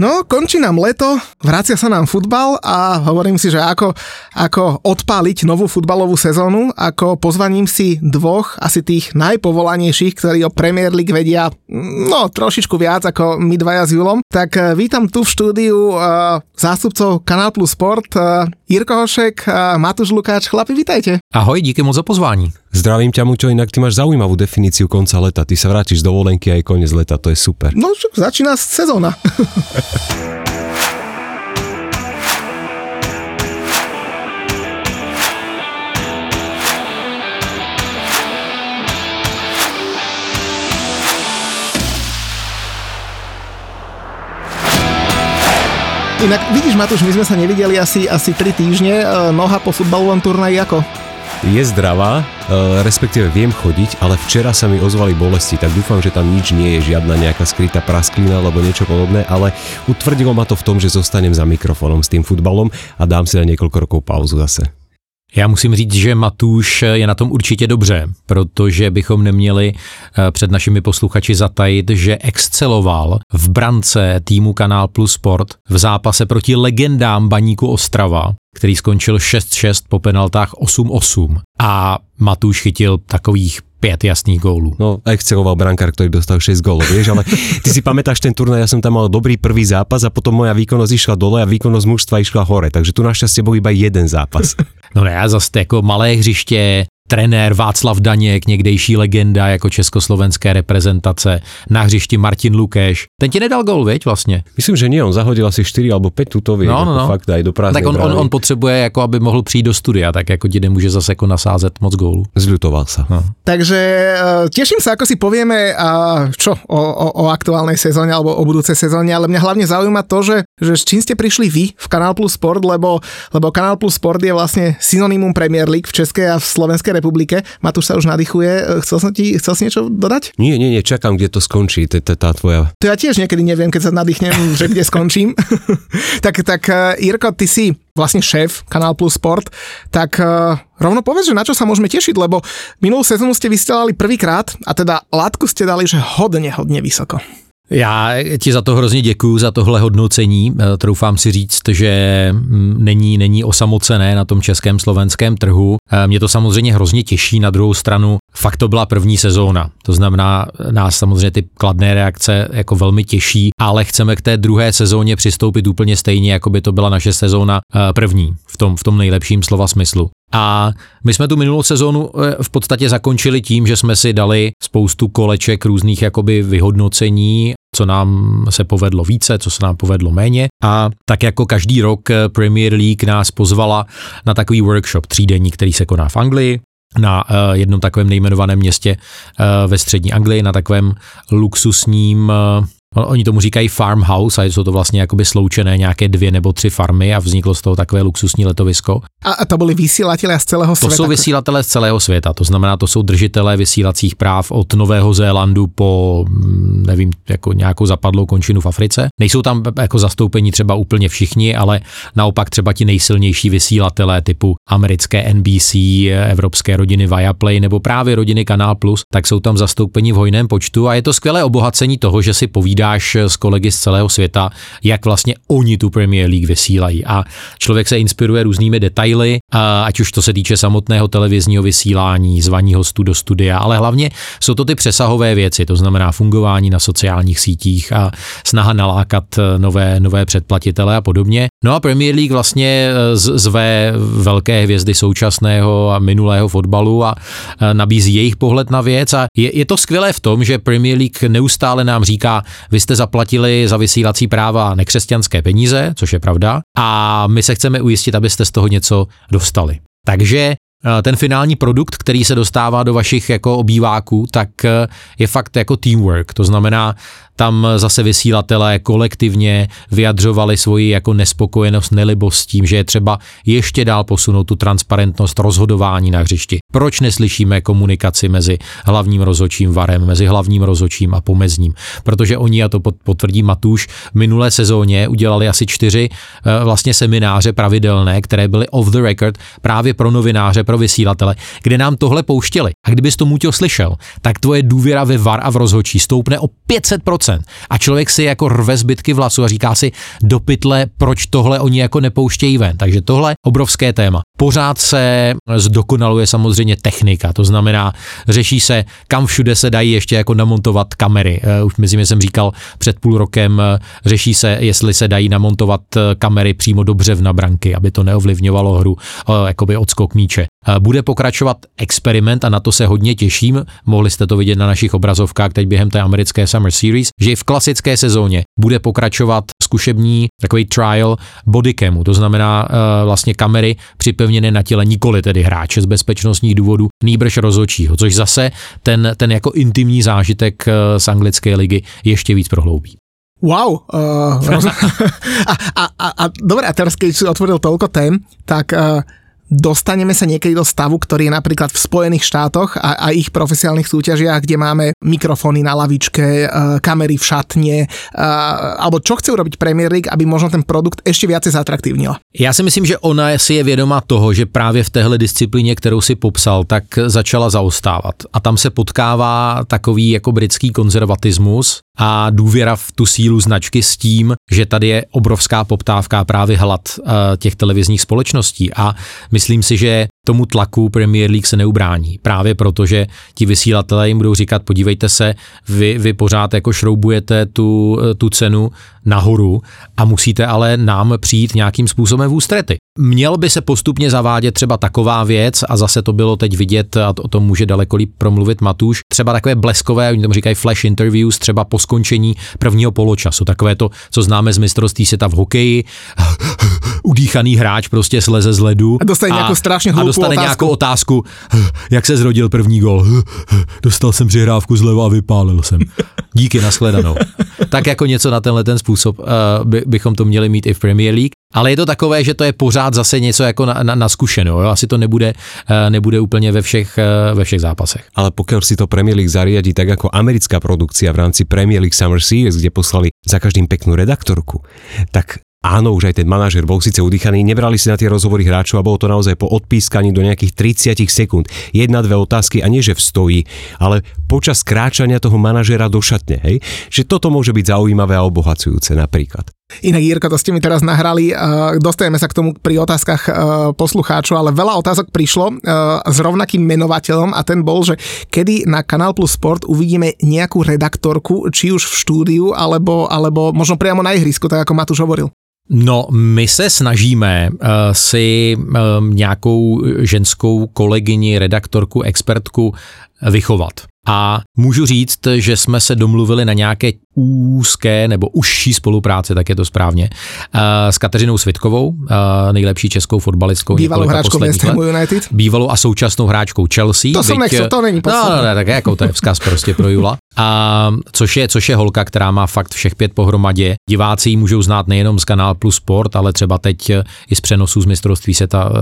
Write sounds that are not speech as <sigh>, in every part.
No, končí nám leto, vracia sa nám futbal a hovorím si, že ako, ako odpáliť novú futbalovú sezónu, ako pozvaním si dvoch asi tých najpovolanejších, ktorí o Premier League vedia no trošičku viac ako my dvaja s Julom, tak uh, vítam tu v štúdiu uh, zástupcov Kanál Plus Sport, uh, Jirko Hošek a Matúš Lukáč. Chlapi, vítajte. Ahoj, díky moc za pozvání. Zdravím ťa, Muťo, inak ty máš zaujímavú definíciu konca leta. Ty sa vrátiš z dovolenky aj koniec leta, to je super. No, začína sezóna. <laughs> Inak vidíš Matúš, my sme sa nevideli asi, asi 3 týždne, e, noha po futbalovom turnaji ako? Je zdravá, e, respektíve viem chodiť, ale včera sa mi ozvali bolesti, tak dúfam, že tam nič nie je, žiadna nejaká skrytá prasklina alebo niečo podobné, ale utvrdilo ma to v tom, že zostanem za mikrofónom s tým futbalom a dám si na niekoľko rokov pauzu zase. Já musím říct, že Matuš je na tom určitě dobře, protože bychom neměli eh, před našimi posluchači zatajit, že exceloval v brance týmu Kanál Plus Sport v zápase proti legendám Baníku Ostrava, který skončil 6-6 po penaltách 8-8 a Matuš chytil takových pět jasných gólů. No, exceloval brankár, ktorý dostal 6 gólov, vieš, ale ty si pamätáš ten turnaj, ja som tam mal dobrý prvý zápas a potom moja výkonnosť išla dole a výkonnosť mužstva išla hore, takže tu našťastie bol iba jeden zápas. No ne, zase jako malé hřiště, trenér Václav Daněk, někdejší legenda jako československé reprezentace, na hřišti Martin Lukeš. Ten ti nedal gol, veď vlastně? Myslím, že nie, on zahodil asi 4 alebo 5 tutoviek, No, no, ako no. fakt aj do prázdnej Tak on, on, brány. on potřebuje, jako aby mohl přijít do studia, tak jako ti nemůže zase jako nasázet moc gólů. Zľutoval sa. No. Takže uh, teším sa, ako si povieme uh, čo o, o, o aktuálnej sezóne alebo o budúcej sezóne, ale mňa hlavne zaujíma to, že, že s čím ste prišli vy v Kanál Plus Sport, lebo, lebo Kanál Plus Sport je vlastne synonymum Premier League v Českej a v Slovenskej republike. Matúš sa už nadýchuje. Eh, Chcel, som ti, chcel si niečo dodať? Nie, nie, nie, čakám, kde to skončí, t- t- tá tvoja To ja tiež niekedy neviem, keď sa nadýchnem, <laughs> že kde skončím. <laughs> tak, tak uh, Jirko, ty si vlastne šéf Kanál Plus Sport, tak uh, rovno povedz, že na čo sa môžeme tešiť, lebo minulú sezónu ste vysielali prvýkrát a teda látku ste dali, že hodne, hodne vysoko. Já ti za to hrozně děkuju, za tohle hodnocení. Eh, Troufám si říct, že mm, není, není osamocené na tom českém slovenském trhu. Eh, Mě to samozřejmě hrozně těší, na druhou stranu fakt to byla první sezóna. To znamená, nás samozřejmě ty kladné reakce jako velmi těší, ale chceme k té druhé sezóně přistoupit úplně stejně, jako by to byla naše sezóna eh, první, v tom, v tom nejlepším slova smyslu. A my jsme tu minulou sezónu eh, v podstatě zakončili tím, že jsme si dali spoustu koleček různých jakoby vyhodnocení, co nám se povedlo více, co se nám povedlo méně. A tak jako každý rok eh, Premier League nás pozvala na takový workshop třídenní, který se koná v Anglii, na uh, jednom takovém nejmenovaném městě ve střední Anglii, na takovém luxusním Oni tomu říkají farmhouse a jsou to vlastně jakoby sloučené nějaké dvě nebo tři farmy a vzniklo z toho takové luxusní letovisko. A, a to boli vysielatelia z celého To sveta. jsou vysílatelé z celého světa, to znamená, to jsou držitelé vysílacích práv od Nového Zélandu po, mm, nevím, jako nějakou zapadlou končinu v Africe. Nejsou tam jako zastoupení třeba úplně všichni, ale naopak třeba ti nejsilnější vysílatelé typu americké NBC, evropské rodiny Viaplay nebo právě rodiny Kanál Plus, tak jsou tam zastoupeni v hojném počtu a je to skvělé obohacení toho, že si povídáš s kolegy z celého světa, jak vlastně oni tu Premier League vysílají a člověk se inspiruje různými detaily, ať už to se týče samotného televizního vysílání, zvaní hostů do studia, ale hlavně jsou to ty přesahové věci, to znamená fungování na sociálních sítích a snaha nalákat eh, nové, nové předplatitele a podobně. No a Premier League vlastně eh, zve velké hvězdy současného a minulého fotbalu a eh, nabízí jejich pohled na věc a je, je to skvělé v tom, že Premier League neustále nám říká, vy jste zaplatili za vysílací práva nekřesťanské peníze, což je pravda, a my se chceme ujistit, abyste z toho něco dostali. Takže ten finální produkt, který se dostává do vašich jako obýváků, tak je fakt jako teamwork. To znamená, tam zase vysílatelé kolektivně vyjadřovali svoji jako nespokojenost, nelibost s tím, že je třeba ještě dál posunout tu transparentnost rozhodování na hřišti. Proč neslyšíme komunikaci mezi hlavním rozhodčím varem, mezi hlavním rozhodčím a pomezním? Protože oni, a to potvrdí Matuš, minulé sezóně udělali asi čtyři eh, vlastně semináře pravidelné, které byly off the record právě pro novináře, pro vysílatele, kde nám tohle pouštěli. A kdybys to Muťo slyšel, tak tvoje důvěra ve VAR a v rozhodčí stoupne o 500%. A člověk si jako rve zbytky vlasu a říká si do pytle, proč tohle oni jako nepouštějí ven. Takže tohle obrovské téma. Pořád se zdokonaluje samozřejmě technika, to znamená, řeší se, kam všude se dají ještě jako namontovat kamery. Eh, už mezi jsem říkal před půl rokem, eh, řeší se, jestli se dají namontovat eh, kamery přímo dobře v nabranky, aby to neovlivňovalo hru, jakoby odskok míče. Bude pokračovat experiment a na to se hodně těším. Mohli jste to vidět na našich obrazovkách teď během té americké Summer Series, že v klasické sezóně bude pokračovat zkušební takový trial bodycamu, to znamená uh, vlastně kamery připevněné na těle nikoli tedy hráče z bezpečnostních důvodů, nýbrž rozočího, což zase ten, ten jako intimní zážitek uh, z anglické ligy ještě víc prohloubí. Wow. <laughs> Uh, <laughs> a, a, a, a dobre, a teraz keď si otvoril toľko tém, tak uh, dostaneme sa niekedy do stavu, ktorý je napríklad v Spojených štátoch a, a ich profesionálnych súťažiach, kde máme mikrofóny na lavičke, e, kamery v šatne, e, alebo čo chce urobiť Premier League, aby možno ten produkt ešte viacej zatraktívnila? Já si myslím, že ona si je vědoma toho, že právě v téhle disciplíně, kterou si popsal, tak začala zaostávat. A tam se potkává takový jako britský konzervatismus a důvěra v tu sílu značky s tím, že tady je obrovská poptávka právě hlad uh, těch televizních společností a myslím si, že tomu tlaku Premier League se neubrání. Právě proto, že ti vysílatelé jim budou říkat, podívejte se, vy, vy pořád jako šroubujete tu, tu cenu nahoru a musíte ale nám přijít nějakým způsobem v ústrety. Měl by se postupně zavádět třeba taková věc, a zase to bylo teď vidět, a o tom může daleko líp promluvit Matuš, třeba takové bleskové, oni tomu říkají flash interviews, třeba po skončení prvního poločasu, takové to, co známe z mistrovství světa v hokeji, <laughs> udýchaný hráč prostě sleze z ledu. A dostane nějakou strašně a dostane otázku. nějakou otázku, <laughs> jak se zrodil první gol. <laughs> Dostal jsem přihrávku zleva a vypálil jsem. Díky, nashledanou. tak jako něco na tenhle ten způsob uh, by, bychom to měli mít i v Premier League. Ale je to takové, že to je pořád zase něco jako na, na, na zkušenou. Jo? Asi to nebude, uh, nebude úplně ve všech, uh, ve všech zápasech. Ale pokud si to Premier League zariadí tak jako americká produkcia v rámci Premier League Summer Series, kde poslali za každým peknú redaktorku, tak Áno, už aj ten manažer bol síce udýchaný, nebrali si na tie rozhovory hráčov a bolo to naozaj po odpískaní do nejakých 30 sekúnd. Jedna, dve otázky a nie, že vstojí, ale počas kráčania toho manažera do šatne, hej? Že toto môže byť zaujímavé a obohacujúce napríklad. Inak Jirko, to ste mi teraz nahrali, dostajeme sa k tomu pri otázkach poslucháčov, ale veľa otázok prišlo s rovnakým menovateľom a ten bol, že kedy na Kanal Plus Sport uvidíme nejakú redaktorku, či už v štúdiu, alebo, alebo možno priamo na ihrisku, tak ako Matúš hovoril. No, my se snažíme uh, si um, nějakou ženskou kolegyni, redaktorku, expertku vychovat. A můžu říct, že jsme se domluvili na nějaké úzké nebo užší spolupráce, tak je to správně, s Kateřinou Svitkovou, nejlepší českou fotbalistkou Bývalou hráčkou West United. Bývalou a současnou hráčkou Chelsea. To byť, jsem nechcel, to není podstatné. No, no, ne, tak jako to je vzkaz prostě pro Jula. A což je, což je holka, která má fakt všech pět pohromadě. Diváci ji můžou znát nejenom z Kanál Plus Sport, ale třeba teď i z přenosu z mistrovství světa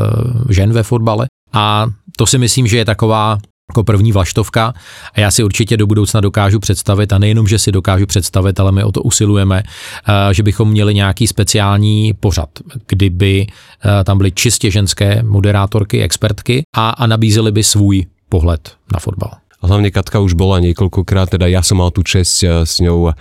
žen ve fotbale. A to si myslím, že je taková jako první vlaštovka a já si určitě do budoucna dokážu představit a nejenom, že si dokážu představit, ale my o to usilujeme, eh, že bychom měli nějaký speciální pořad, kdyby eh, tam byly čistě ženské moderátorky, expertky a, a nabízeli by svůj pohled na fotbal. Hlavne Katka už bola niekoľkokrát, teda ja som mal tú čest eh, s ňou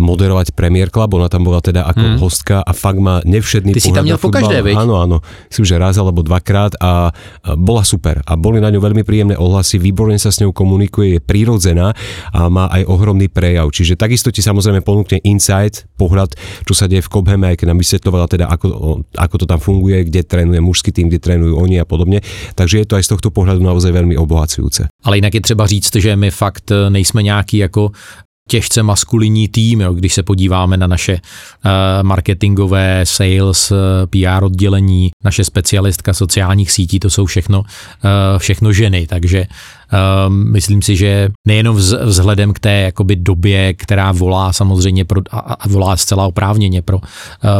moderovať Premier Club, ona tam bola teda ako hmm. hostka a fakt má nevšedný Ty si tam měl po každé, veď? Áno, áno. Myslím, že raz alebo dvakrát a bola super. A boli na ňu veľmi príjemné ohlasy, výborne sa s ňou komunikuje, je prírodzená a má aj ohromný prejav. Čiže takisto ti samozrejme ponúkne insight, pohľad, čo sa deje v Cobhame, aj keď nám vysvetlovala teda, ako, ako to tam funguje, kde trénuje mužský tým, kde trénujú oni a podobne. Takže je to aj z tohto pohľadu naozaj veľmi obohacujúce. Ale jinak je třeba říct, že my fakt nejsme nějaký jako těžce maskulinní tým, jo, když se podíváme na naše uh, marketingové, sales, PR oddělení, naše specialistka sociálních sítí, to jsou všechno, uh, všechno ženy, takže Um, myslím si, že nejenom vzhledem k té jakoby době, která volá samozřejmě pro, a, a volá zcela oprávněně pro uh,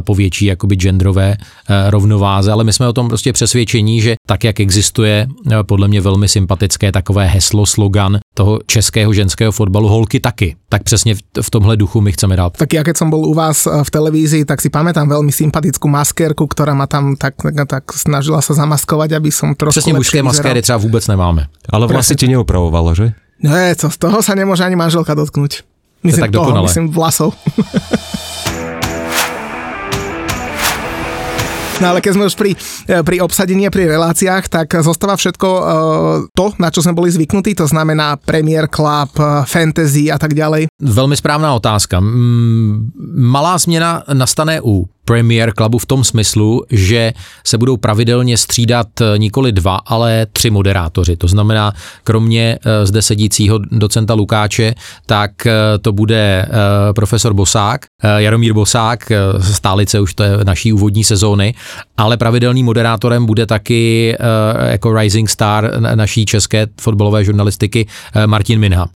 povětší jakoby genderové uh, rovnováze, ale my jsme o tom prostě přesvědčení, že tak, jak existuje uh, podle mě velmi sympatické takové heslo, slogan toho českého ženského fotbalu holky taky, tak přesně v, v tomhle duchu my chceme dát. Tak ja keď som bol u vás v televízii, tak si pamätám veľmi sympatickú maskérku, ktorá ma tam tak, tak, tak snažila sa zamaskovať, aby som trošku Přesně mužské maskéry třeba vůbec nemáme. Ale vlastne ti neopravovalo, že? Ne, co, z toho sa nemôže ani manželka dotknúť. Myslím tak toho, dokonale. myslím vlasov. No ale keď sme už pri, e, pri obsadení a pri reláciách, tak zostáva všetko uh, to, na čo sme boli zvyknutí, to znamená Premier Club, uh, Fantasy a tak ďalej. Velmi správná otázka. Mm, malá změna nastane u Premier Clubu v tom smyslu, že se budou pravidelně střídat eh, nikoli dva, ale tři moderátoři. To znamená, kromě eh, zde sedícího docenta Lukáče, tak eh, to bude profesor Bosák, Jaromír Bosák, stálice už je naší úvodní sezóny, ale pravidelným moderátorem bude taky jako rising star naší české fotbalové žurnalistiky Martin Minha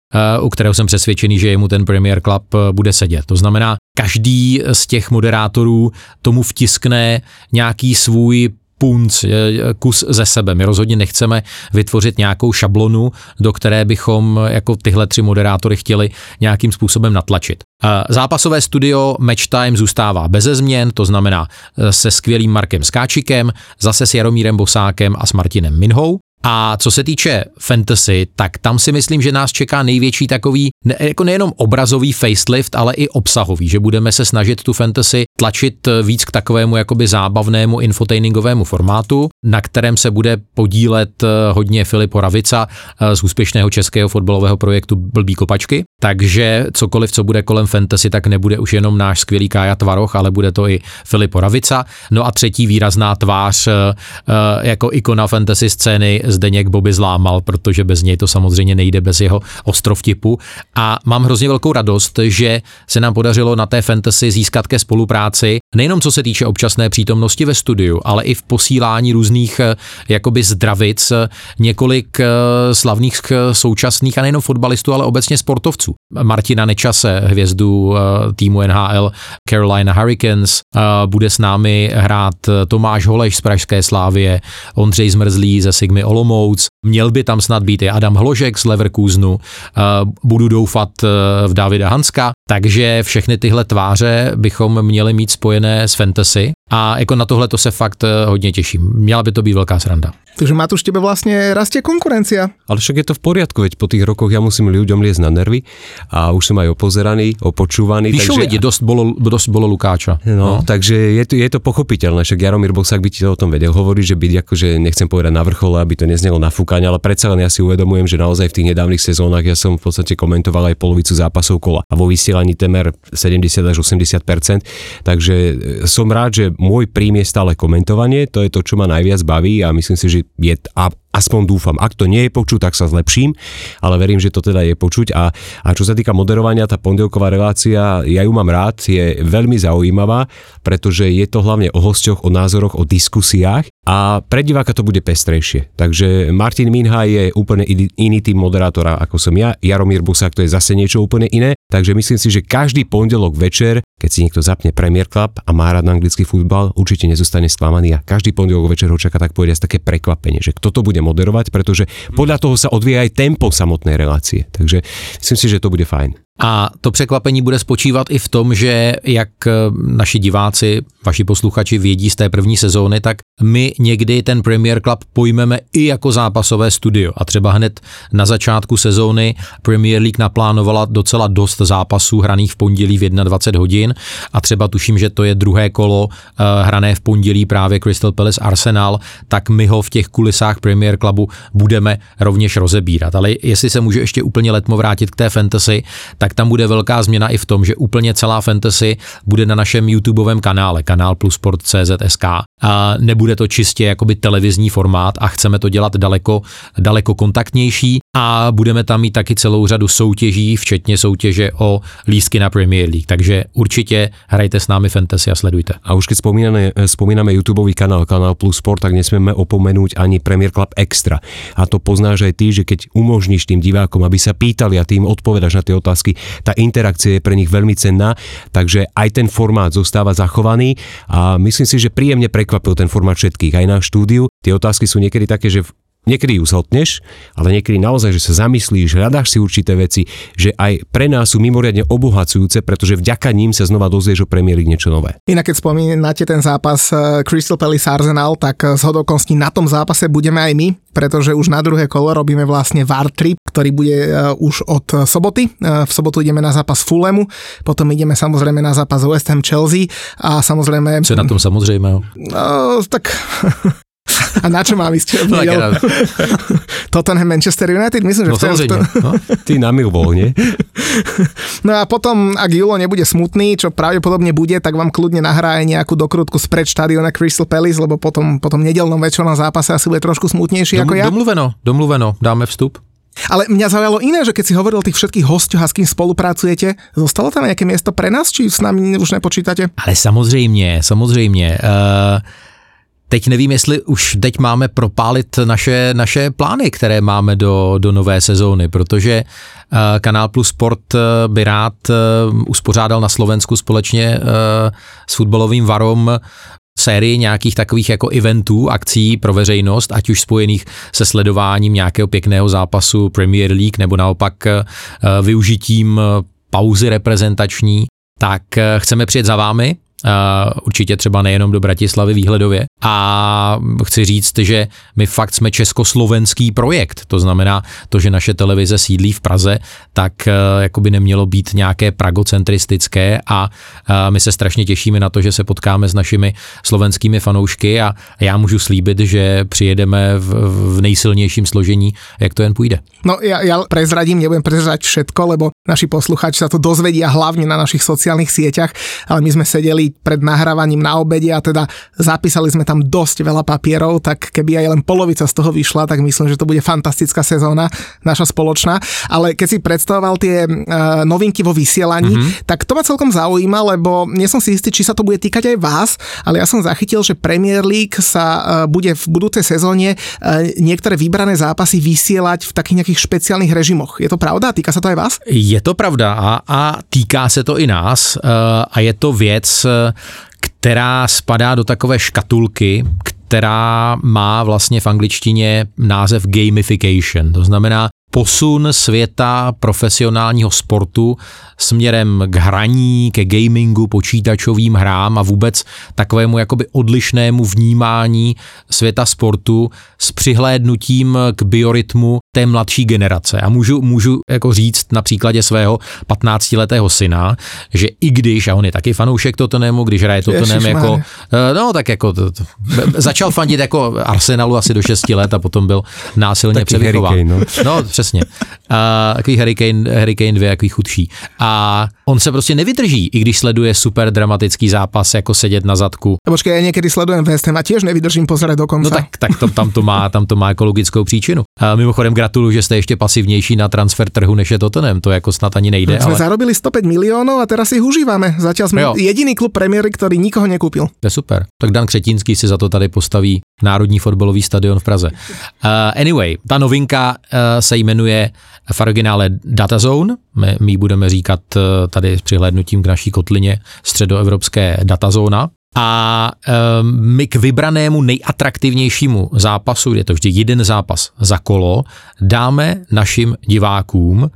u kterého jsem přesvědčený, že jemu ten Premier Club bude sedět. To znamená, každý z těch moderátorů tomu vtiskne nějaký svůj punc, kus ze sebe. My rozhodně nechceme vytvořit nějakou šablonu, do které bychom jako tyhle tři moderátory chtěli nějakým způsobem natlačit. Zápasové studio Match Time zůstává beze změn, to znamená se skvělým Markem Skáčikem, zase s Jaromírem Bosákem a s Martinem Minhou. A co se týče fantasy, tak tam si myslím, že nás čeká největší takový, ne, jako nejenom obrazový facelift, ale i obsahový, že budeme se snažit tu fantasy tlačit víc k takovému jakoby zábavnému infotainingovému formátu, na kterém se bude podílet eh, hodně Filip Horavica eh, z úspěšného českého fotbalového projektu Blbý kopačky. Takže cokoliv, co bude kolem fantasy, tak nebude už jenom náš skvělý Kája Tvaroch, ale bude to i Filip Horavica. No a třetí výrazná tvář eh, jako ikona fantasy scény Zdeněk Bobby zlámal, protože bez něj to samozřejmě nejde bez jeho ostrovtipu. A mám hrozně velkou radost, že se nám podařilo na té fantasy získat ke spolupráci, nejenom co se týče občasné přítomnosti ve studiu, ale i v posílání různých eh, jakoby zdravic, eh, několik eh, slavných současných a nejenom fotbalistů, ale obecně sportovců. Martina Nečase, hvězdu týmu NHL Carolina Hurricanes, bude s námi hrát Tomáš Holeš z Pražské Slávie, Ondřej Zmrzlý ze Sigmy Olo Olomouc, měl by tam snad být i Adam Hložek z Leverkusenu, budu doufat v Davida Hanska, takže všechny tyhle tváře bychom měli mít spojené s fantasy a jako na tohle to se fakt e, hodně těším. Měla by to být velká sranda. Takže Matúš, tebe vlastne rastie konkurencia. Ale však je to v poriadku, veď po tých rokoch ja musím ľuďom liesť na nervy a už som aj opozeraný, opočúvaný. Píšu takže... lidi, dosť bolo, dosť bolo Lukáča. No, no. takže je to, je to pochopiteľné, však Jaromír Bosák by ti to o tom vedel hovoriť, že byť akože nechcem povedať na vrchole, aby to neznelo na fúkanie, ale predsa len ja si uvedomujem, že naozaj v tých nedávnych sezónach ja som v podstate komentoval aj polovicu zápasov kola a vo vysielaní temer 70 až 80% takže e, som rád, že môj príjm je stále komentovanie, to je to, čo ma najviac baví a myslím si, že je a aspoň dúfam. Ak to nie je počuť, tak sa zlepším, ale verím, že to teda je počuť. A, a čo sa týka moderovania, tá pondelková relácia, ja ju mám rád, je veľmi zaujímavá, pretože je to hlavne o hosťoch, o názoroch, o diskusiách a pre diváka to bude pestrejšie. Takže Martin Minha je úplne iný tým moderátora ako som ja, Jaromír Busák to je zase niečo úplne iné, takže myslím si, že každý pondelok večer, keď si niekto zapne Premier Club a má rád anglický futbal, určite nezostane sklamaný a každý pondelok večer ho čaká tak povedať také prekvapenie, že kto to bude bude moderovať, pretože podľa toho sa odvíja aj tempo samotnej relácie. Takže myslím si, že to bude fajn. A to překvapení bude spočívat i v tom, že jak eh, naši diváci, vaši posluchači vědí z té první sezóny, tak my někdy ten Premier Club pojmeme i jako zápasové studio. A třeba hned na začátku sezóny Premier League naplánovala docela dost zápasů hraných v pondělí v 21 hodin a třeba tuším, že to je druhé kolo uh, hrané v pondělí právě Crystal Palace Arsenal, tak my ho v těch kulisách Premier Clubu budeme rovněž rozebírat. Ale jestli se může ještě úplně letmo vrátit k té fantasy, tak tak tam bude velká změna i v tom, že úplně celá fantasy bude na našem YouTubeovém kanále, kanál plus sport CZSK. A nebude to čistě jakoby televizní formát a chceme to dělat daleko, daleko kontaktnější a budeme tam mít taky celou řadu soutěží, včetně soutěže o lístky na Premier League. Takže určitě hrajte s námi fantasy a sledujte. A už keď spomíname, spomíname YouTube kanál, kanál Plus Sport, tak nesmieme opomenúť ani Premier Club Extra. A to poznáš aj ty, že keď umožníš tým divákom, aby sa pýtali a tým odpovedaš na tie otázky, tá interakcia je pre nich veľmi cenná, takže aj ten formát zostáva zachovaný a myslím si, že príjemne prekvapil ten formát všetkých, aj na štúdiu. Tie otázky sú niekedy také, že Niekedy ju zhotneš, ale niekedy naozaj, že sa zamyslíš, hľadáš si určité veci, že aj pre nás sú mimoriadne obohacujúce, pretože vďaka ním sa znova dozvieš o Premier League niečo nové. Inak keď spomínate ten zápas eh, Crystal Palace Arsenal, tak z hodokonstí na tom zápase budeme aj my, pretože už na druhé kolo robíme vlastne VAR trip, ktorý bude eh, už od soboty. Eh, v sobotu ideme na zápas Fulemu, potom ideme samozrejme na zápas West Ham Chelsea a samozrejme... Co je na tom samozrejme? No, tak <laughs> a na čo mám ísť? No, ja... Tottenham Manchester United? Myslím, že no, v tom. No. Ty na Millwall, nie? <laughs> No a potom, ak Julo nebude smutný, čo pravdepodobne bude, tak vám kľudne nahrá aj nejakú dokrutku spred štadiona Crystal Palace, lebo potom, potom nedelnom večernom zápase asi bude trošku smutnejší Dom, ako ja. Domluveno, domluveno, dáme vstup. Ale mňa zaujalo iné, že keď si hovoril o tých všetkých hostoch a s kým spolupracujete, zostalo tam nejaké miesto pre nás, či s nami už nepočítate? Ale samozřejmě, samozřejmě. Uh, Teď nevím, jestli už teď máme propálit naše, naše plány, které máme do, do nové sezóny, protože uh, Kanál Plus Sport by rád uh, uspořádal na Slovensku společně s fotbalovým varom sérii nějakých takových jako eventů, akcí pro veřejnost, ať už spojených se sledováním nějakého pěkného zápasu Premier League nebo naopak využitím pauzy reprezentační, tak chceme přijet za vámi, určitě třeba nejenom do Bratislavy výhledově. A chci říct, že my fakt jsme československý projekt, to znamená to, že naše televize sídlí v Praze, tak e, jako by nemělo být nějaké pragocentristické a my se strašně těšíme na to, že se potkáme s našimi slovenskými fanoušky a já můžu slíbit, že přijedeme v, v nejsilnějším složení, jak to jen půjde. No ja, ja prezradím, nebudem prezrať všetko, lebo naši posluchači sa to dozvedia hlavne na našich sociálnych sieťach, ale my sme sedeli pred nahrávaním na obede a teda zapísali sme tam dosť veľa papierov, tak keby aj len polovica z toho vyšla, tak myslím, že to bude fantastická sezóna, naša spoločná. Ale keď si predstavoval tie uh, novinky vo vysielaní, mm-hmm. tak to ma celkom zaujíma, lebo nie som si istý, či sa to bude týkať aj vás, ale ja som zachytil, že Premier League sa uh, bude v budúcej sezóne uh, niektoré vybrané zápasy vysielať v takých nejakých špeciálnych režimoch. Je to pravda? Týka sa to aj vás? Je to pravda a, a týká se to i nás uh, a je to věc, která spadá do takové škatulky, která má vlastně v angličtině název gamification. To znamená posun světa profesionálního sportu směrem k hraní, ke gamingu, počítačovým hrám a vůbec takovému jakoby odlišnému vnímání světa sportu s přihlédnutím k biorytmu té mladší generace. A můžu, můžu jako říct na příkladě svého 15-letého syna, že i když, a on je taky fanoušek Tottenhamu, když hraje Tottenham jako, eh, no tak jako, to, to, začal fandit jako Arsenalu asi do 6 let a potom byl násilně převychován. No. no, přesně. A, takový Hurricane, Hurricane 2, jaký chudší. A on se prostě nevydrží, i když sleduje super dramatický zápas, jako sedět na zadku. Počkej, já někdy sledujem West Ham a tiež nevydržím pozerať do konca. No tak, tak to, tam, to má, tam to má ekologickou příčinu. A mimochodem gratuluju, že jste ještě pasivnější na transfer trhu než je Tottenham, to jako snad ani nejde. No, jsme ale... zarobili 105 milionů a teraz si ich užíváme. Zatím jsme jo. jediný klub Premier, který nikoho nekúpil. To je super. Tak Dan Křetínský si za to tady postaví Národní fotbalový stadion v Praze. Uh, anyway, ta novinka uh, se jmenuje v originále Datazone. My, my budeme říkat uh, tady s přihlédnutím k naší kotlině středoevropské datazóna. A um, my k vybranému nejatraktivnějšímu zápasu, je to vždy jeden zápas za kolo, dáme našim divákům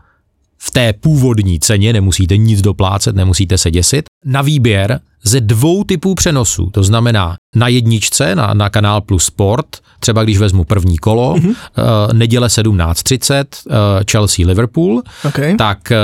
v té původní ceně, nemusíte nic doplácet, nemusíte se děsit, na výběr ze dvou typů přenosů. To znamená na jedničce, na, na kanál Plus Sport, třeba když vezmu první kolo, mm-hmm. uh, neděle 17.30, uh, Chelsea Liverpool, okay. tak uh,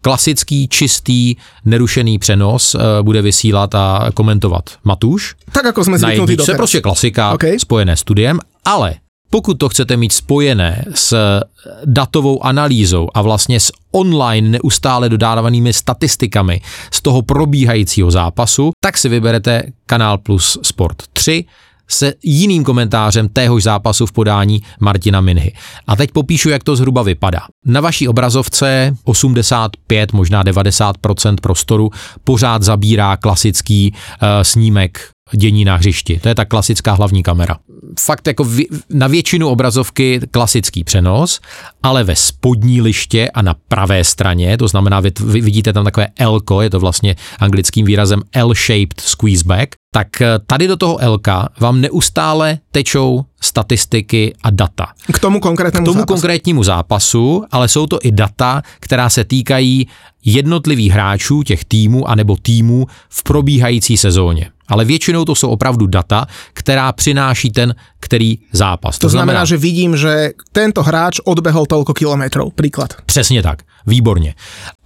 klasický, čistý, nerušený přenos uh, bude vysílat a komentovat Matuš. Tak jako jsme Na jedničce, prostě klasika, okay. spojené studiem, ale Pokud to chcete mít spojené s datovou analýzou a vlastně s online neustále dodávanými statistikami z toho probíhajícího zápasu, tak si vyberete Kanál Plus Sport 3, se jiným komentářem téhož zápasu v podání Martina Minhy. A teď popíšu, jak to zhruba vypadá. Na vaší obrazovce 85, možná 90% prostoru pořád zabírá klasický uh, snímek dění na hřišti. To je ta klasická hlavní kamera. Fakt jako na většinu obrazovky klasický přenos, ale ve spodní liště a na pravé straně, to znamená, vy, vy vidíte tam takové L, je to vlastně anglickým výrazem L-shaped squeezeback, tak eh, tady do toho L vám neustále tečou statistiky a data. K tomu konkrétnímu K tomu zápasu. konkrétnímu zápasu, ale jsou to i data, která se týkají jednotlivých hráčů těch týmů anebo týmů v probíhající sezóně. Ale většinou to jsou opravdu data, která přináší ten, který zápas. To, to znamená, znamená, že vidím, že tento hráč odbehol toľko kilometrů, příklad. Přesně tak, výborně.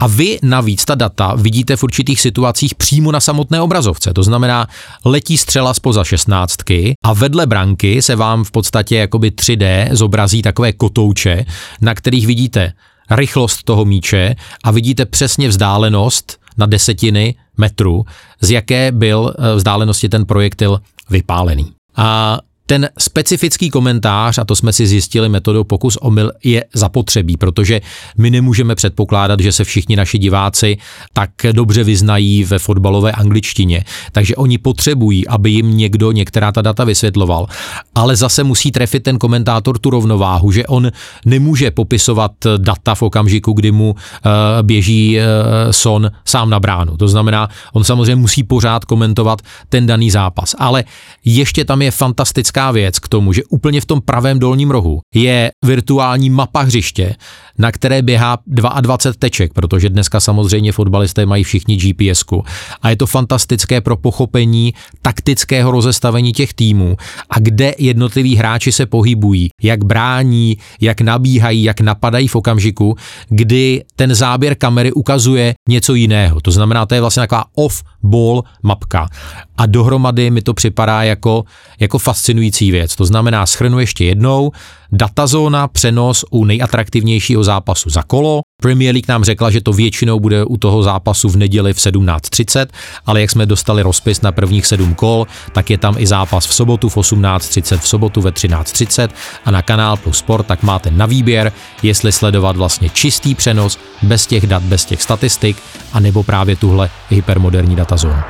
A vy navíc ta data vidíte v určitých situacích přímo na samotné obrazovce. To znamená, letí střela spoza šestnáctky a vedle branky se vám v podstatě jakoby 3D zobrazí takové kotouče, na kterých vidíte rychlost toho míče a vidíte přesně vzdálenost na desetiny metru, z jaké byl eh, vzdálenosti ten projektil vypálený. A ten specifický komentář, a to jsme si zjistili metodou pokus omyl, je zapotřebí, protože my nemůžeme předpokládat, že se všichni naši diváci tak dobře vyznají ve fotbalové angličtině. Takže oni potřebují, aby jim někdo některá ta data vysvětloval. Ale zase musí trefit ten komentátor tu rovnováhu, že on nemůže popisovat data v okamžiku, kdy mu uh, běží uh, son sám na bránu. To znamená, on samozřejmě musí pořád komentovat ten daný zápas. Ale ještě tam je fantastická praktická věc k tomu, že úplně v tom pravém dolním rohu je virtuální mapa hřiště, na které běhá 22 teček, protože dneska samozřejmě fotbalisté mají všichni gps a je to fantastické pro pochopení taktického rozestavení těch týmů a kde jednotliví hráči se pohybují, jak brání, jak nabíhají, jak napadají v okamžiku, kdy ten záběr kamery ukazuje něco jiného. To znamená, to je vlastně taková off-ball mapka. A dohromady mi to připadá jako, jako fascinující věc. To znamená, schrnu ještě jednou, datazóna, přenos u nejatraktivnějšího zápasu za kolo. Premier League nám řekla, že to většinou bude u toho zápasu v neděli v 17.30, ale jak jsme dostali rozpis na prvních sedm kol, tak je tam i zápas v sobotu v 18.30, v sobotu ve 13.30 a na kanál Plus Sport tak máte na výběr, jestli sledovat vlastně čistý přenos, bez těch dat, bez těch statistik, a nebo právě tuhle hypermoderní datazónu.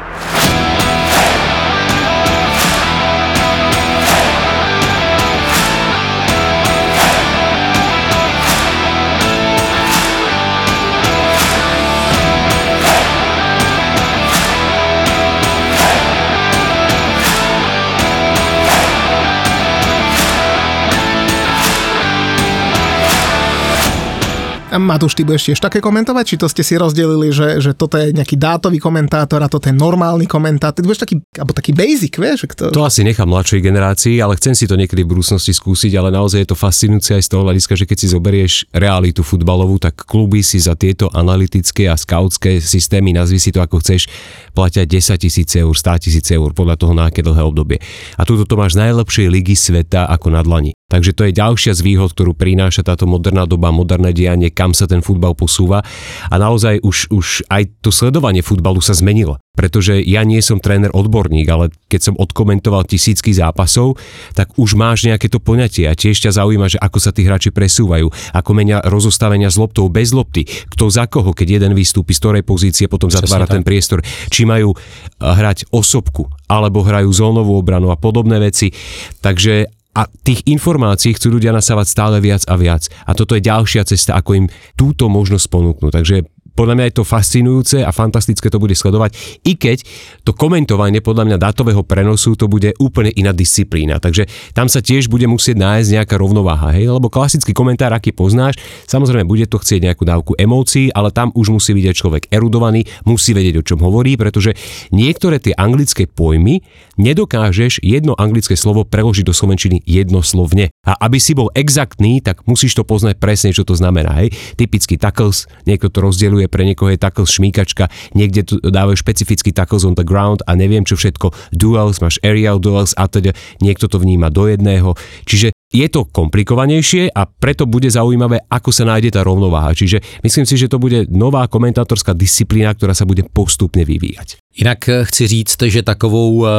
Matúš, ty budeš tiež také komentovať? Či to ste si rozdelili, že, že toto je nejaký dátový komentátor a toto je normálny komentátor? Ty budeš taký, alebo taký basic, vieš? Kto... To asi nechám mladšej generácii, ale chcem si to niekedy v budúcnosti skúsiť, ale naozaj je to fascinujúce aj z toho hľadiska, že keď si zoberieš realitu futbalovú, tak kluby si za tieto analytické a skautské systémy, nazvi si to ako chceš, platia 10 tisíc eur, 100 tisíc eur podľa toho na aké dlhé obdobie. A tuto to máš najlepšie ligy sveta ako na dlani. Takže to je ďalšia z výhod, ktorú prináša táto moderná doba, moderné dianie, kam sa ten futbal posúva. A naozaj už, už aj to sledovanie futbalu sa zmenilo. Pretože ja nie som tréner odborník, ale keď som odkomentoval tisícky zápasov, tak už máš nejaké to poňatie a tiež ťa zaujíma, že ako sa tí hráči presúvajú, ako menia rozostavenia s loptou bez lopty, kto za koho, keď jeden vystúpi z ktorej pozície, potom zatvára ten priestor, či majú eh, hrať osobku, alebo hrajú zónovú obranu a podobné veci. Takže a tých informácií chcú ľudia nasávať stále viac a viac. A toto je ďalšia cesta, ako im túto možnosť ponúknuť. Takže podľa mňa je to fascinujúce a fantastické to bude sledovať, i keď to komentovanie podľa mňa dátového prenosu to bude úplne iná disciplína. Takže tam sa tiež bude musieť nájsť nejaká rovnováha, hej? lebo klasický komentár, aký poznáš, samozrejme bude to chcieť nejakú dávku emócií, ale tam už musí byť človek erudovaný, musí vedieť, o čom hovorí, pretože niektoré tie anglické pojmy nedokážeš jedno anglické slovo preložiť do slovenčiny jednoslovne. A aby si bol exaktný, tak musíš to poznať presne, čo to znamená. Hej? Typický tackles, niekto to rozdeľuje pre niekoho je tackle šmíkačka, niekde tu dávajú špecifický tackles on the ground a neviem čo všetko, duels, máš aerial duels a teda niekto to vníma do jedného. Čiže je to komplikovanejšie a preto bude zaujímavé, ako sa nájde tá rovnováha. Čiže myslím si, že to bude nová komentátorská disciplína, ktorá sa bude postupne vyvíjať. Jinak eh, chci říct, že takovou eh,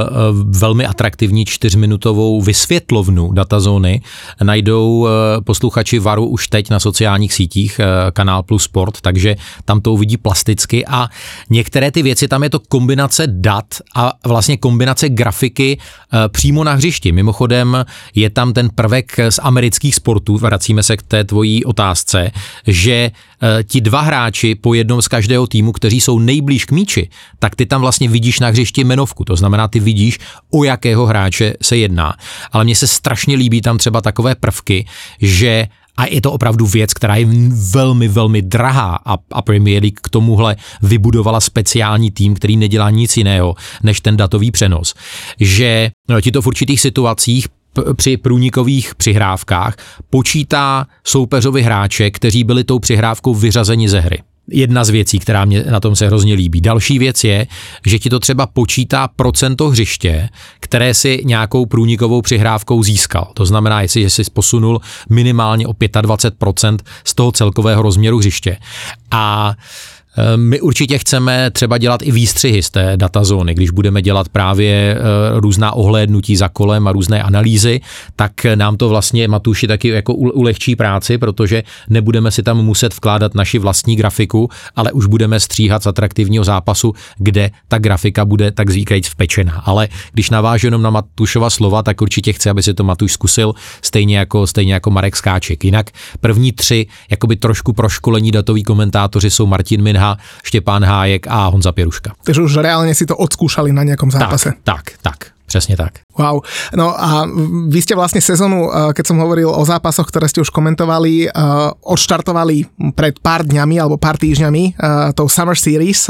velmi atraktivní čtyřminutovou vysvětlovnu datazóny najdou eh, posluchači Varu už teď na sociálních sítích Kanál Plus Sport, takže tam to uvidí plasticky a některé ty věci, tam je to kombinace dat a vlastně kombinace grafiky přímo na hřišti. Mimochodem je tam ten prvek z amerických sportů, vracíme se k té tvojí otázce, že ti dva hráči po jednom z každého týmu, kteří jsou nejblíž k míči, tak ty tam vlastně vidíš na hřišti jmenovku, to znamená, ty vidíš, o jakého hráče se jedná. Ale mně se strašně líbí tam třeba takové prvky, že a je to opravdu věc, která je velmi, velmi drahá a, a Premier League k tomuhle vybudovala speciální tým, který nedělá nic jiného než ten datový přenos. Že no, ti to v určitých situacích při průnikových přihrávkách počítá soupeřovi hráče, kteří byli tou přihrávkou vyřazeni ze hry jedna z věcí, která mě na tom se hrozně líbí. Další věc je, že ti to třeba počítá procento hřiště, které si nějakou průnikovou přihrávkou získal. To znamená, jestli jsi posunul minimálně o 25% z toho celkového rozměru hřiště. A Eh, my určitě chceme třeba dělat i výstřihy z té datazóny, když budeme dělat právě eh, různá ohlédnutí za kolem a různé analýzy, tak nám to vlastně Matuši taky jako ulehčí práci, protože nebudeme si tam muset vkládat naši vlastní grafiku, ale už budeme stříhat z atraktivního zápasu, kde ta grafika bude tak říkajíc vpečená. Ale když navážu jenom na Matušova slova, tak určitě chci, aby si to Matuš zkusil, stejně jako, stejně jako Marek Skáček. Jinak první tři, jakoby trošku proškolení datoví komentátoři jsou Martin Minha, Kniha, Štěpán Hájek a Honza Pěruška. Takže už reálně si to odskúšali na nějakom zápase. Tak, tak, tak. Přesně tak. Wow. No a vy ste vlastne sezónu, eh, keď som hovoril o zápasoch, ktoré ste už komentovali, eh, odštartovali pred pár dňami alebo pár týždňami eh, tou Summer Series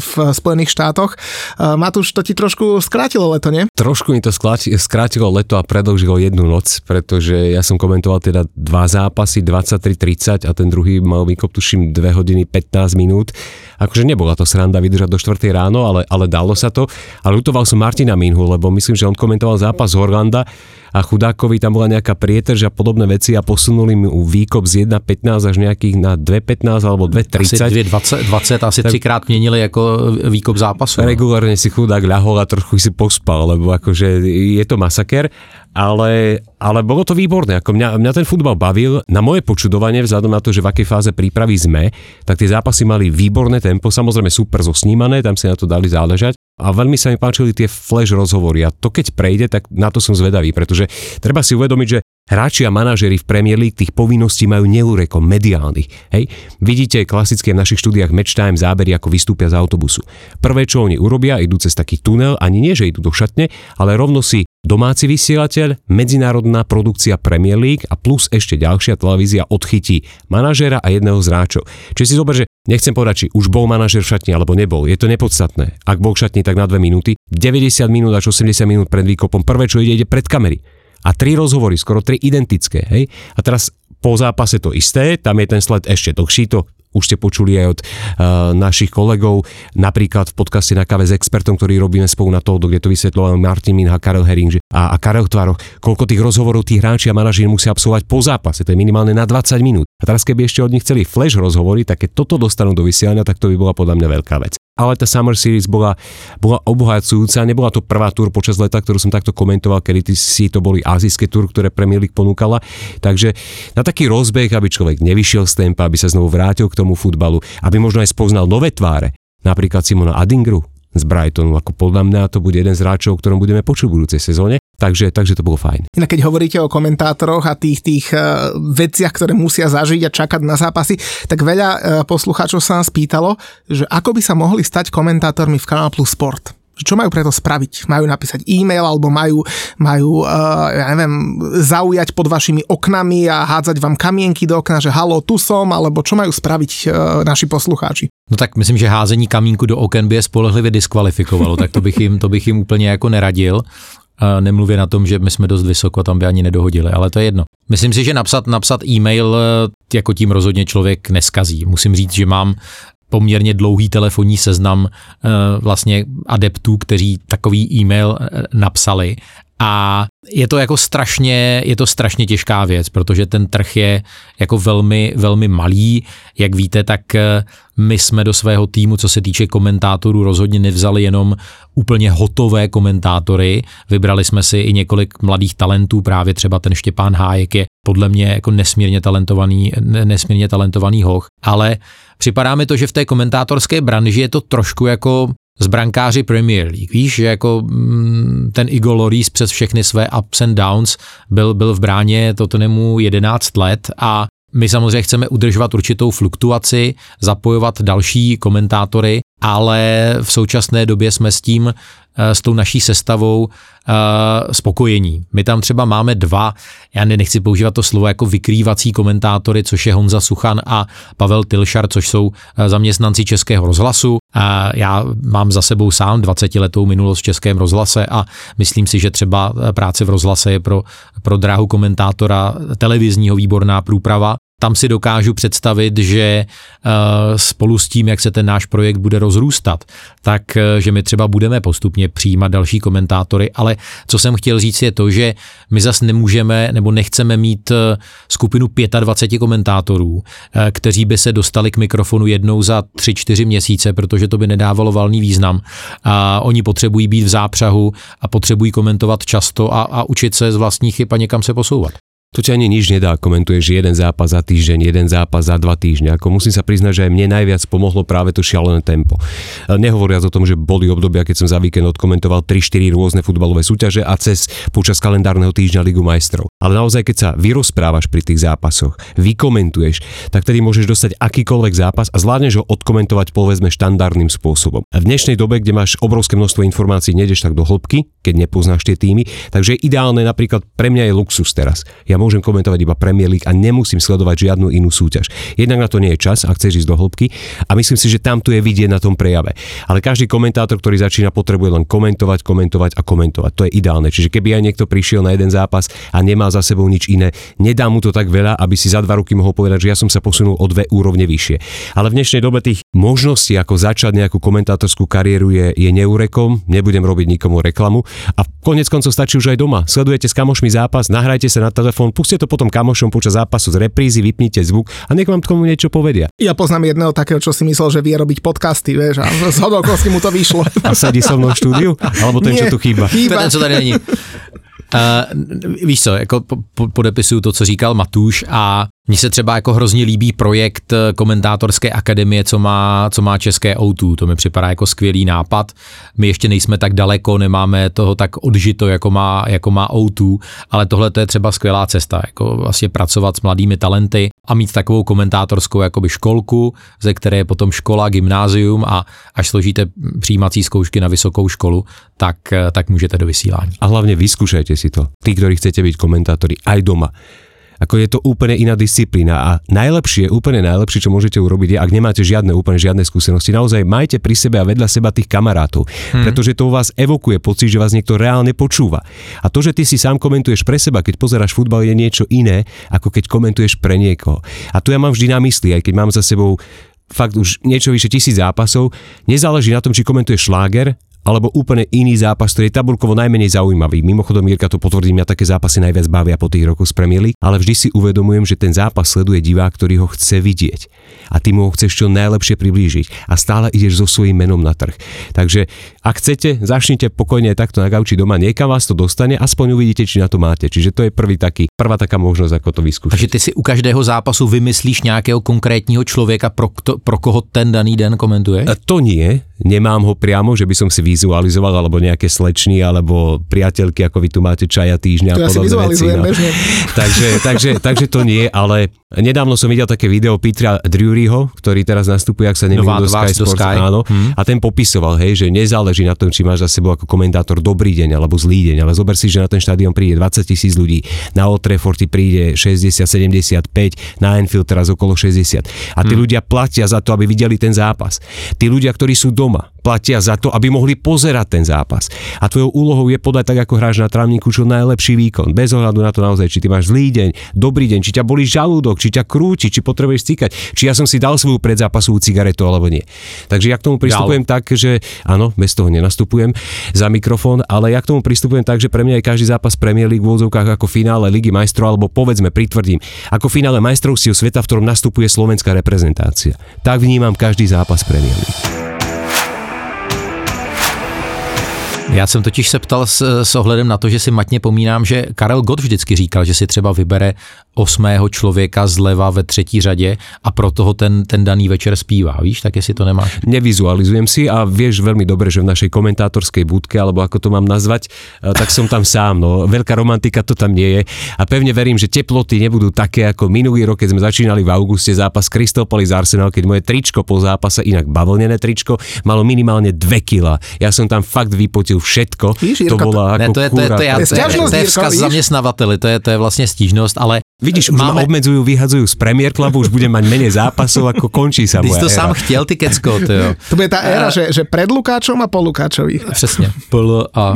v Spojených štátoch. Matúš, to ti trošku skrátilo leto, nie? Trošku mi to skrátilo leto a predlžilo jednu noc, pretože ja som komentoval teda dva zápasy, 23.30 a ten druhý mal vykop tuším 2 hodiny 15 minút. Akože nebola to sranda vydržať do 4 ráno, ale, ale dalo sa to. A lutoval som Martina Minhu, lebo my myslím, že on komentoval zápas z Horlanda a chudákovi tam bola nejaká prietrž a podobné veci a posunuli mu výkop z 1.15 až nejakých na 2.15 alebo 2.30. Asi 2.20, 20, asi třikrát měnili jako výkop zápasu. No. Regulárne si chudák ľahol a trochu si pospal, lebo akože je to masaker ale, ale bolo to výborné. Ako mňa, mňa ten futbal bavil. Na moje počudovanie, vzhľadom na to, že v akej fáze prípravy sme, tak tie zápasy mali výborné tempo, samozrejme super zosnímané, tam si na to dali záležať. A veľmi sa mi páčili tie flash rozhovory a to keď prejde, tak na to som zvedavý, pretože treba si uvedomiť, že Hráči a manažeri v Premier League tých povinností majú neúreko mediálnych. Hej? Vidíte klasické v našich štúdiách Match Time zábery, ako vystúpia z autobusu. Prvé, čo oni urobia, idú cez taký tunel, ani nie, že idú do šatne, ale rovno si domáci vysielateľ, medzinárodná produkcia Premier League a plus ešte ďalšia televízia odchytí manažera a jedného z hráčov. Čiže si zober, že nechcem povedať, či už bol manažer v šatni alebo nebol. Je to nepodstatné. Ak bol v šatni, tak na 2 minúty. 90 minút až 80 minút pred výkopom. Prvé, čo ide, ide pred kamery a tri rozhovory, skoro tri identické. Hej? A teraz po zápase to isté, tam je ten sled ešte dlhší, to už ste počuli aj od uh, našich kolegov, napríklad v podcaste na kave s expertom, ktorý robíme spolu na to, kde to vysvetľoval Martin Minha, Karel Herring a, a Karel Tvaroch, koľko tých rozhovorov tí hráči a manažíri musia absolvovať po zápase, to je minimálne na 20 minút. A teraz keby ešte od nich chceli flash rozhovory, tak keď toto dostanú do vysielania, tak to by bola podľa mňa veľká vec ale tá Summer Series bola, bola obohacujúca. Nebola to prvá túr počas leta, ktorú som takto komentoval, kedy si to boli azijské túr, ktoré Premier League ponúkala. Takže na taký rozbeh, aby človek nevyšiel z tempa, aby sa znovu vrátil k tomu futbalu, aby možno aj spoznal nové tváre, napríklad Simona Adingru, z Brightonu. Ako podľa mňa to bude jeden z hráčov, o ktorom budeme počuť v budúcej sezóne. Takže, takže to bolo fajn. Inak keď hovoríte o komentátoroch a tých, tých uh, veciach, ktoré musia zažiť a čakať na zápasy, tak veľa uh, poslucháčov sa nás pýtalo, že ako by sa mohli stať komentátormi v Kanal Plus Sport čo majú preto spraviť? Majú napísať e-mail alebo majú, majú uh, ja neviem, zaujať pod vašimi oknami a hádzať vám kamienky do okna, že halo, tu som, alebo čo majú spraviť uh, naši poslucháči? No tak myslím, že házení kamínku do oken by je spolehlivě diskvalifikovalo, tak to bych jim, to bych jim úplně jako neradil. Nemluvě na tom, že my jsme dost vysoko, tam by ani nedohodili, ale to je jedno. Myslím si, že napsat, napsat e-mail eh, jako tím rozhodně člověk neskazí. Musím říct, že mám poměrně dlouhý telefonní seznam eh, vlastně adeptů, kteří takový e-mail eh, napsali A je to jako strašně, je to strašně těžká věc, protože ten trh je jako velmi, velmi malý. Jak víte, tak eh, my jsme do svého týmu, co se týče komentátorů, rozhodně nevzali jenom úplně hotové komentátory. Vybrali jsme si i několik mladých talentů, právě třeba ten Štěpán Hájek je podle mě jako nesmírně talentovaný, nesmírně talentovaný hoch, ale připadá mi to, že v té komentátorské branži je to trošku jako z brankáři Premier League. Víš, že jako mm, ten Igor Loris přes všechny své ups and downs byl, byl v bráně Tottenhamu 11 let a my samozřejmě chceme udržovat určitou fluktuaci, zapojovat další komentátory, ale v současné době jsme s tím, s tou naší sestavou eh, spokojení. My tam třeba máme dva, já nechci používat to slovo jako vykrývací komentátory, což je Honza Suchan a Pavel Tilšar, což jsou eh, zaměstnanci Českého rozhlasu. Já mám za sebou sám 20 letou minulost v Českém rozhlase a myslím si, že třeba práce v rozhlase je pro, pro dráhu komentátora televizního výborná průprava tam si dokážu představit, že uh, spolu s tím, jak se ten náš projekt bude rozrůstat, tak uh, že my třeba budeme postupně přijímat další komentátory, ale co jsem chtěl říct je to, že my zas nemůžeme nebo nechceme mít uh, skupinu 25 komentátorů, kteří by se dostali k mikrofonu jednou za 3-4 měsíce, protože to by nedávalo valný význam. A oni potřebují být v zápřahu a potřebují komentovat často a, a učit se z vlastních chyb a někam se posouvat. To ťa ani nič nedá, komentuješ jeden zápas za týždeň, jeden zápas za dva týždne. Ako musím sa priznať, že aj mne najviac pomohlo práve to šialené tempo. Nehovoriac o tom, že boli obdobia, keď som za víkend odkomentoval 3-4 rôzne futbalové súťaže a cez počas kalendárneho týždňa Ligu majstrov. Ale naozaj, keď sa vyrozprávaš pri tých zápasoch, vykomentuješ, tak tedy môžeš dostať akýkoľvek zápas a zvládneš ho odkomentovať povedzme štandardným spôsobom. A v dnešnej dobe, kde máš obrovské množstvo informácií, nejdeš tak do hĺbky, keď nepoznáš tie týmy, takže ideálne napríklad pre mňa je luxus teraz. Ja môžem komentovať iba Premier League a nemusím sledovať žiadnu inú súťaž. Jednak na to nie je čas, ak chceš ísť do hĺbky a myslím si, že tam tu je vidieť na tom prejave. Ale každý komentátor, ktorý začína, potrebuje len komentovať, komentovať a komentovať. To je ideálne. Čiže keby aj niekto prišiel na jeden zápas a nemá za sebou nič iné, nedá mu to tak veľa, aby si za dva roky mohol povedať, že ja som sa posunul o dve úrovne vyššie. Ale v dnešnej dobe tých možností, ako začať nejakú komentátorskú kariéru je, je neurekom, nebudem robiť nikomu reklamu a konec koncov stačí už aj doma. Sledujete s kamošmi zápas, nahrajte sa na telefón, telefón, puste to potom kamošom počas zápasu z reprízy, vypnite zvuk a nech vám k tomu niečo povedia. Ja poznám jedného takého, čo si myslel, že vie robiť podcasty, vieš, a z hodokosti mu to vyšlo. A sadí so mnou v štúdiu? Alebo ten, Nie, čo tu chýba? chýba. To je ten, co tady není. Uh, <laughs> víš co, jako po, po, podepisuju to, co říkal Matuš a mně se třeba jako hrozně líbí projekt eh, komentátorské akademie, co má, co má české O2. To mi připadá jako skvělý nápad. My ještě nejsme tak daleko, nemáme toho tak odžito, jako má, jako má O2, ale tohle to je třeba skvělá cesta, jako vlastně pracovat s mladými talenty a mít takovou komentátorskou jakoby školku, ze které je potom škola, gymnázium a až složíte přijímací zkoušky na vysokou školu, tak, eh, tak můžete do vysílání. A hlavně vyskúšajte si to. Tí, ktorí chcete byť komentátori aj doma ako je to úplne iná disciplína a najlepšie, úplne najlepšie, čo môžete urobiť je, ak nemáte žiadne úplne žiadne skúsenosti, naozaj majte pri sebe a vedľa seba tých kamarátov, hmm. pretože to u vás evokuje pocit, že vás niekto reálne počúva. A to, že ty si sám komentuješ pre seba, keď pozeráš futbal, je niečo iné, ako keď komentuješ pre niekoho. A tu ja mám vždy na mysli, aj keď mám za sebou fakt už niečo vyše tisíc zápasov, nezáleží na tom, či komentuješ šláger, alebo úplne iný zápas, ktorý je tabulkovo najmenej zaujímavý. Mimochodom, Jirka to potvrdí, mňa také zápasy najviac bavia po tých rokoch z Premier League, ale vždy si uvedomujem, že ten zápas sleduje divák, ktorý ho chce vidieť. A ty mu ho chceš čo najlepšie priblížiť. A stále ideš so svojím menom na trh. Takže ak chcete, začnite pokojne takto na gauči doma, niekam vás to dostane, aspoň uvidíte, či na to máte. Čiže to je prvý taký, prvá taká možnosť, ako to vyskúšať. Takže ty si u každého zápasu vymyslíš nějakého konkrétního člověka, pro, kto, pro koho ten daný den komentuje? To nie, nemám ho priamo, že by som si vizualizoval, alebo nejaké slečny, alebo priateľky, ako vy tu máte čaja týždňa a podobné veci. No. <laughs> takže, takže, takže to nie, ale nedávno som videl také video Petra Druryho, ktorý teraz nastupuje, ak sa neviem, do Sky Sports, Sky. áno, hmm. a ten popisoval, hej, že nezáleží na tom, či máš za sebou ako komentátor dobrý deň alebo zlý deň, ale zober si, že na ten štadión príde 20 tisíc ľudí, na Old Trafford príde 60, 75, na Anfield teraz okolo 60. A tí hmm. ľudia platia za to, aby videli ten zápas. Tí ľudia, ktorí sú doma, doma. Platia za to, aby mohli pozerať ten zápas. A tvojou úlohou je podať tak, ako hráš na trávniku, čo najlepší výkon. Bez ohľadu na to naozaj, či ty máš zlý deň, dobrý deň, či ťa boli žalúdok, či ťa krúti, či potrebuješ cíkať, či ja som si dal svoju predzápasovú cigaretu alebo nie. Takže ja k tomu pristupujem Dal. tak, že áno, bez toho nenastupujem za mikrofón, ale ja k tomu pristupujem tak, že pre mňa je každý zápas Premier League v úvodzovkách ako finále Ligy majstrov, alebo povedzme, pritvrdím, ako finále majstrovstiev sveta, v ktorom nastupuje slovenská reprezentácia. Tak vnímam každý zápas Premier League. Já jsem totiž se ptal s, s ohledem na to, že si matně pomínám, že Karel Gott vždycky říkal, že si třeba vybere osmého člověka zleva ve třetí řadě a proto ho ten, ten daný večer zpívá. Víš, tak jestli to nemáš. Nevizualizujem si a vieš veľmi dobre, že v našej komentátorskej budke, alebo ako to mám nazvať, eh, tak som tam sám. No. Veľká romantika to tam nie je a pevne verím, že teploty nebudú také ako minulý rok, keď sme začínali v auguste zápas Kristopoli z Arsenal, keď moje tričko po zápase, inak bavlnené tričko, malo minimálne 2 kg. Ja som tam fakt vypotil všetko. Víš, to bola ako ne, to je, to je, to je, to je, to je vzkaz zaměstnavateli, to je, to je vlastně stížnost, ale Vidíš, už Máme... ma obmedzujú, vyhadzujú z Premier Clubu, už budem mať menej zápasov, ako končí sa moja Ty to éra. sám chtěl, ty kecko, ty jo. To bude tá éra, že, že pred Lukáčom a po Lukáčovi. Přesně, pl a...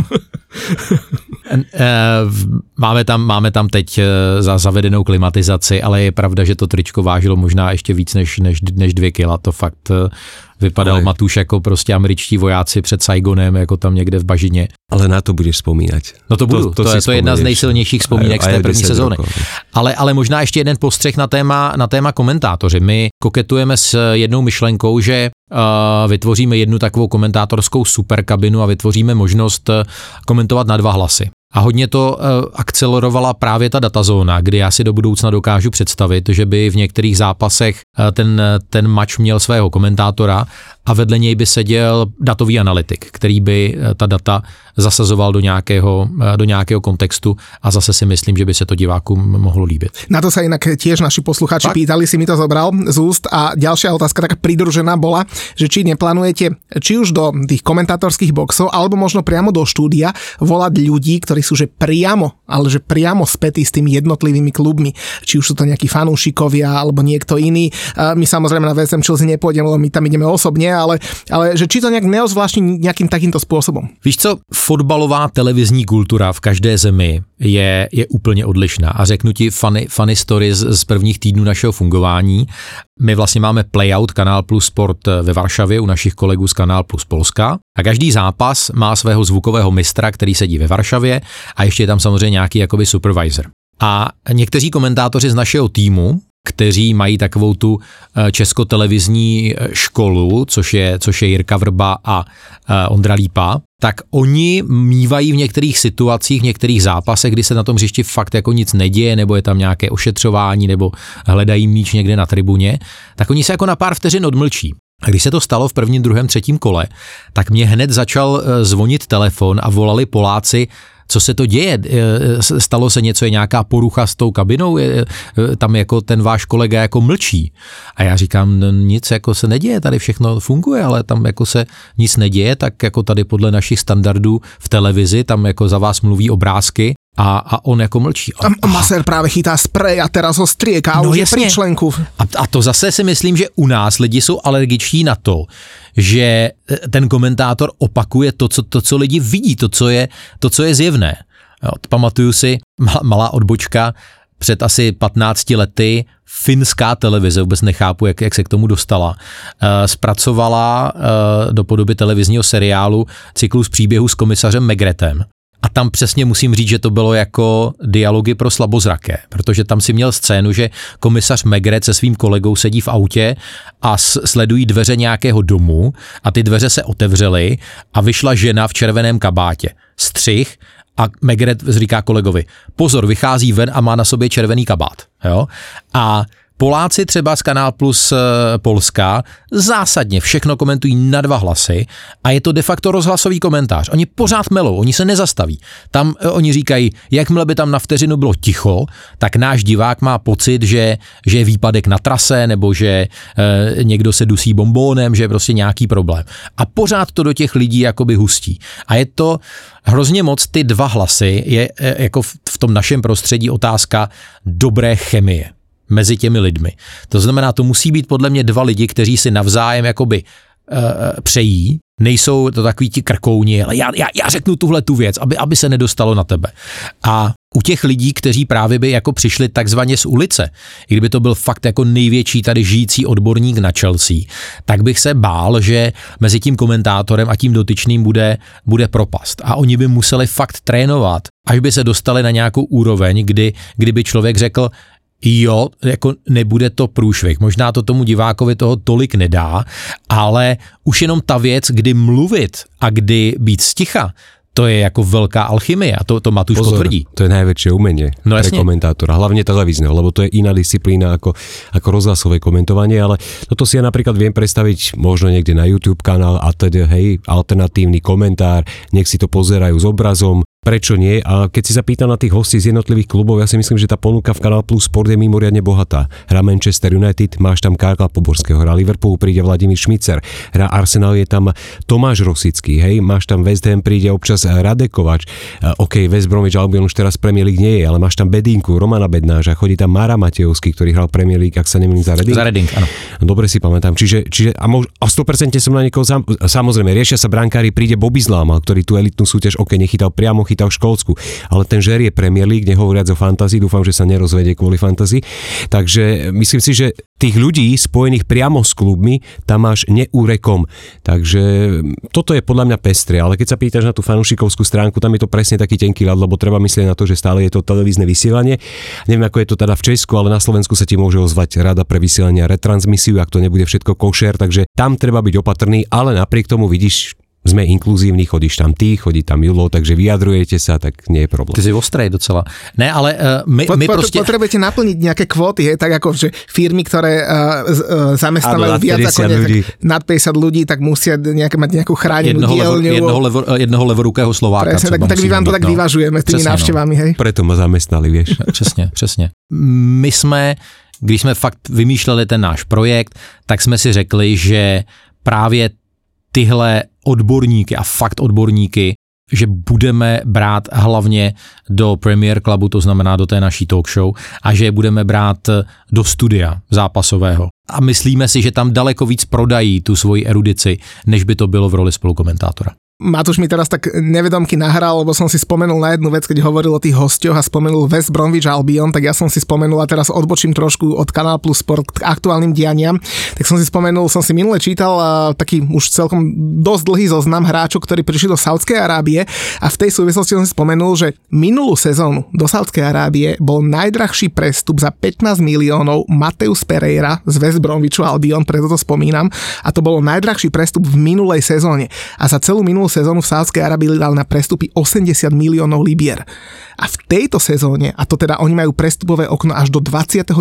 Máme tam, máme tam teď e, za zavedenou klimatizaci, ale je pravda, že to tričko vážilo možná ještě víc než, než, než dvě kila. To fakt e, Vypadal ale... Matuš jako prostě američtí vojáci před Saigonem, jako tam někde v bažině. Ale na to budeš vzpomínat. No to budu, to, to, to je, to je jedna z nejsilnějších vzpomínek z té první sezóny. Ale, ale možná ještě jeden postřeh na téma, na téma komentátoři. My koketujeme s jednou myšlenkou, že uh, vytvoříme jednu takovou komentátorskou superkabinu a vytvoříme možnost uh, komentovat na dva hlasy. A hodně to uh, akcelerovala právě ta datazóna, kdy já si do budoucna dokážu představit, že by v některých zápasech uh, ten, ten mač měl svého komentátora a vedle něj by seděl datový analytik, který by uh, ta data zasazoval do nějakého, uh, do nějakého kontextu a zase si myslím, že by se to divákům mohlo líbit. Na to sa inak tiež naši posluchači tak? pýtali, si mi to zobral z úst a ďalšia otázka taká pridružená bola, že či neplánujete či už do tých komentátorských boxov alebo možno priamo do štúdia volať ľudí, ktorí sú že priamo, ale že priamo spätí s tými jednotlivými klubmi, či už sú to nejakí fanúšikovia alebo niekto iný. My samozrejme na VSM Chelsea nepôjdeme, lebo my tam ideme osobne, ale, ale že či to nejak neozvláštni nejakým takýmto spôsobom. Víš co, fotbalová televizní kultura v každé zemi je, je úplně odlišná. A řeknu ti funny, funny stories z prvních týdnů našeho fungování. My vlastně máme Playout Kanál Plus Sport ve Varšavě u našich kolegů z Kanál Plus Polska. A každý zápas má svého zvukového mistra, který sedí ve Varšavě a ještě je tam samozřejmě nějaký jakoby supervisor. A někteří komentátoři z našeho týmu, kteří mají takovou tu eh, českotelevizní eh, školu, což je, což je Jirka Vrba a eh, Ondra Lípa, tak oni mývají v některých situacích, v některých zápasech, kdy se na tom hřišti fakt jako nic neděje, nebo je tam nějaké ošetřování, nebo hledají míč někde na tribuně, tak oni se jako na pár vteřin odmlčí. A když se to stalo v prvním, druhém, třetím kole, tak mě hned začal zvonit telefon a volali Poláci, co se to děje? Stalo se něco, je nějaká porucha s tou kabinou? Je, tam jako ten váš kolega jako mlčí. A já říkám, no, nic jako se neděje, tady všechno funguje, ale tam jako se nic neděje, tak jako tady podle našich standardů v televizi, tam jako za vás mluví obrázky a, a on jako mlčí. A, Maser právě chytá sprej a teraz ho a no už jasně. je pri členku. A, a to zase si myslím, že u nás lidi jsou alergiční na to, že e, ten komentátor opakuje to, co, to, co lidi vidí, to, co je, to, co je zjevné. Jo, pamatuju si, malá, odbočka, před asi 15 lety finská televize, vůbec nechápu, jak, jak se k tomu dostala, e, zpracovala e, do podoby televizního seriálu cyklus příběhů s komisařem Megretem. A tam přesně musím říct, že to bylo jako dialogy pro slabozraké, protože tam si měl scénu, že komisař Megret se svým kolegou sedí v autě a sledují dveře nějakého domu a ty dveře se otevřely a vyšla žena v červeném kabátě. Střih a Megret říká kolegovi, pozor, vychází ven a má na sobě červený kabát. Jo? A Poláci třeba z Kanál Plus eh, Polska zásadně všechno komentují na dva hlasy a je to de facto rozhlasový komentář. Oni pořád melou, oni se nezastaví. Tam eh, oni říkají, jakmile by tam na vteřinu bylo ticho, tak náš divák má pocit, že, že je výpadek na trase nebo že e, někdo se dusí bombónem, že je prostě nějaký problém. A pořád to do těch lidí jakoby hustí. A je to hrozně moc ty dva hlasy, je e, jako v, v tom našem prostředí otázka dobré chemie mezi těmi lidmi. To znamená, to musí být podle mě dva lidi, kteří si navzájem jakoby přejí, nejsou to takový ti krkouni, ale já, já, já řeknu tuhle tu věc, aby, aby se nedostalo na tebe. A u těch lidí, kteří právě by jako přišli takzvaně z ulice, i kdyby to byl fakt jako největší tady žijící odborník na Chelsea, tak bych se bál, že mezi tím komentátorem a tím dotyčným bude, bude propast. A oni by museli fakt trénovat, až by se dostali na nějakou úroveň, kdy, kdyby člověk řekl, jo, jako nebude to průšvih. Možná to tomu divákovi toho tolik nedá, ale už jenom ta věc, kdy mluvit a kdy být sticha, to je jako veľká alchymie a to, to Matúš Pozor, potvrdí. To je najväčšie umenie no, pre komentátora, hlavne televízneho, lebo to je iná disciplína ako, ako rozhlasové komentovanie, ale toto si ja napríklad viem predstaviť možno niekde na YouTube kanál a teda, hej, alternatívny komentár, nech si to pozerajú s obrazom, prečo nie. A keď si sa pýtam na tých hostí z jednotlivých klubov, ja si myslím, že tá ponuka v Kanál Plus Sport je mimoriadne bohatá. Hra Manchester United, máš tam Karla Poborského, hra Liverpool, príde Vladimír Šmicer, hra Arsenal je tam Tomáš Rosický, hej, máš tam West Ham, príde občas Radekovač, OK, West Bromwich Albion už teraz Premier League nie je, ale máš tam Bedinku, Romana Bednáža, chodí tam Mara Matejovský, ktorý hral Premier League, ak sa nemýlim za Reading. Za Reading, áno. Dobre si pamätám. Čiže, čiže a, mož, a 100% som na niekoho, sam, samozrejme, riešia sa brankári, príde Bobby Zláma, ktorý tú elitnú súťaž, OK, nechytal priamo, chytal v Škótsku ale ten žer je Premier League, nehovoriac o fantazii, dúfam, že sa nerozvedie kvôli fantazii. Takže myslím si, že tých ľudí spojených priamo s klubmi tam máš neúrekom. Takže toto je podľa mňa pestre, ale keď sa pýtaš na tú fanúšikovskú stránku, tam je to presne taký tenký ľad, lebo treba myslieť na to, že stále je to televízne vysielanie. Neviem, ako je to teda v Česku, ale na Slovensku sa ti môže ozvať rada pre vysielanie a retransmisiu, ak to nebude všetko košer, takže tam treba byť opatrný, ale napriek tomu vidíš, sme inkluzívni, chodíš tam ty, chodí tam Julo, takže vyjadrujete sa, tak nie je problém. Ty si ostrej docela. Ne, ale uh, my, po, my po, proste... Potrebujete naplniť nejaké kvóty, je, tak ako že firmy, ktoré uh, uh, zamestnávajú viac ako ľudí. nad 50 ľudí, tak musia nejaké, mať nejakú chránenú jednoho dielňu. Levo, jednoho, levo, jednoho levorukého Slováka. Presne, tak, tak my vám to tak no. vyvažujeme s tými no. návštevami, hej? Preto ma zamestnali, vieš. Přesně, přesně. My jsme, když jsme fakt vymýšleli ten náš projekt, tak jsme si řekli, že právě tyhle odborníky a fakt odborníky, že budeme brát hlavně do Premier Clubu, to znamená do té naší talk show, a že je budeme brát do studia zápasového. A myslíme si, že tam daleko víc prodají tu svoji erudici, než by to bylo v roli spolukomentátora. Matúš mi teraz tak nevedomky nahral, lebo som si spomenul na jednu vec, keď hovoril o tých hostioch a spomenul West Bromwich Albion, tak ja som si spomenul a teraz odbočím trošku od Kanál Plus Sport k aktuálnym dianiam. Tak som si spomenul, som si minule čítal taký už celkom dosť dlhý zoznam hráčov, ktorí prišli do Saudskej Arábie a v tej súvislosti som si spomenul, že minulú sezónu do Saudskej Arábie bol najdrahší prestup za 15 miliónov Mateus Pereira z West Bromwichu Albion, preto to spomínam a to bolo najdrahší prestup v minulej sezóne a za celú minulú sezónu v Sádskej Arabii dal na prestupy 80 miliónov libier. A v tejto sezóne, a to teda oni majú prestupové okno až do 29.,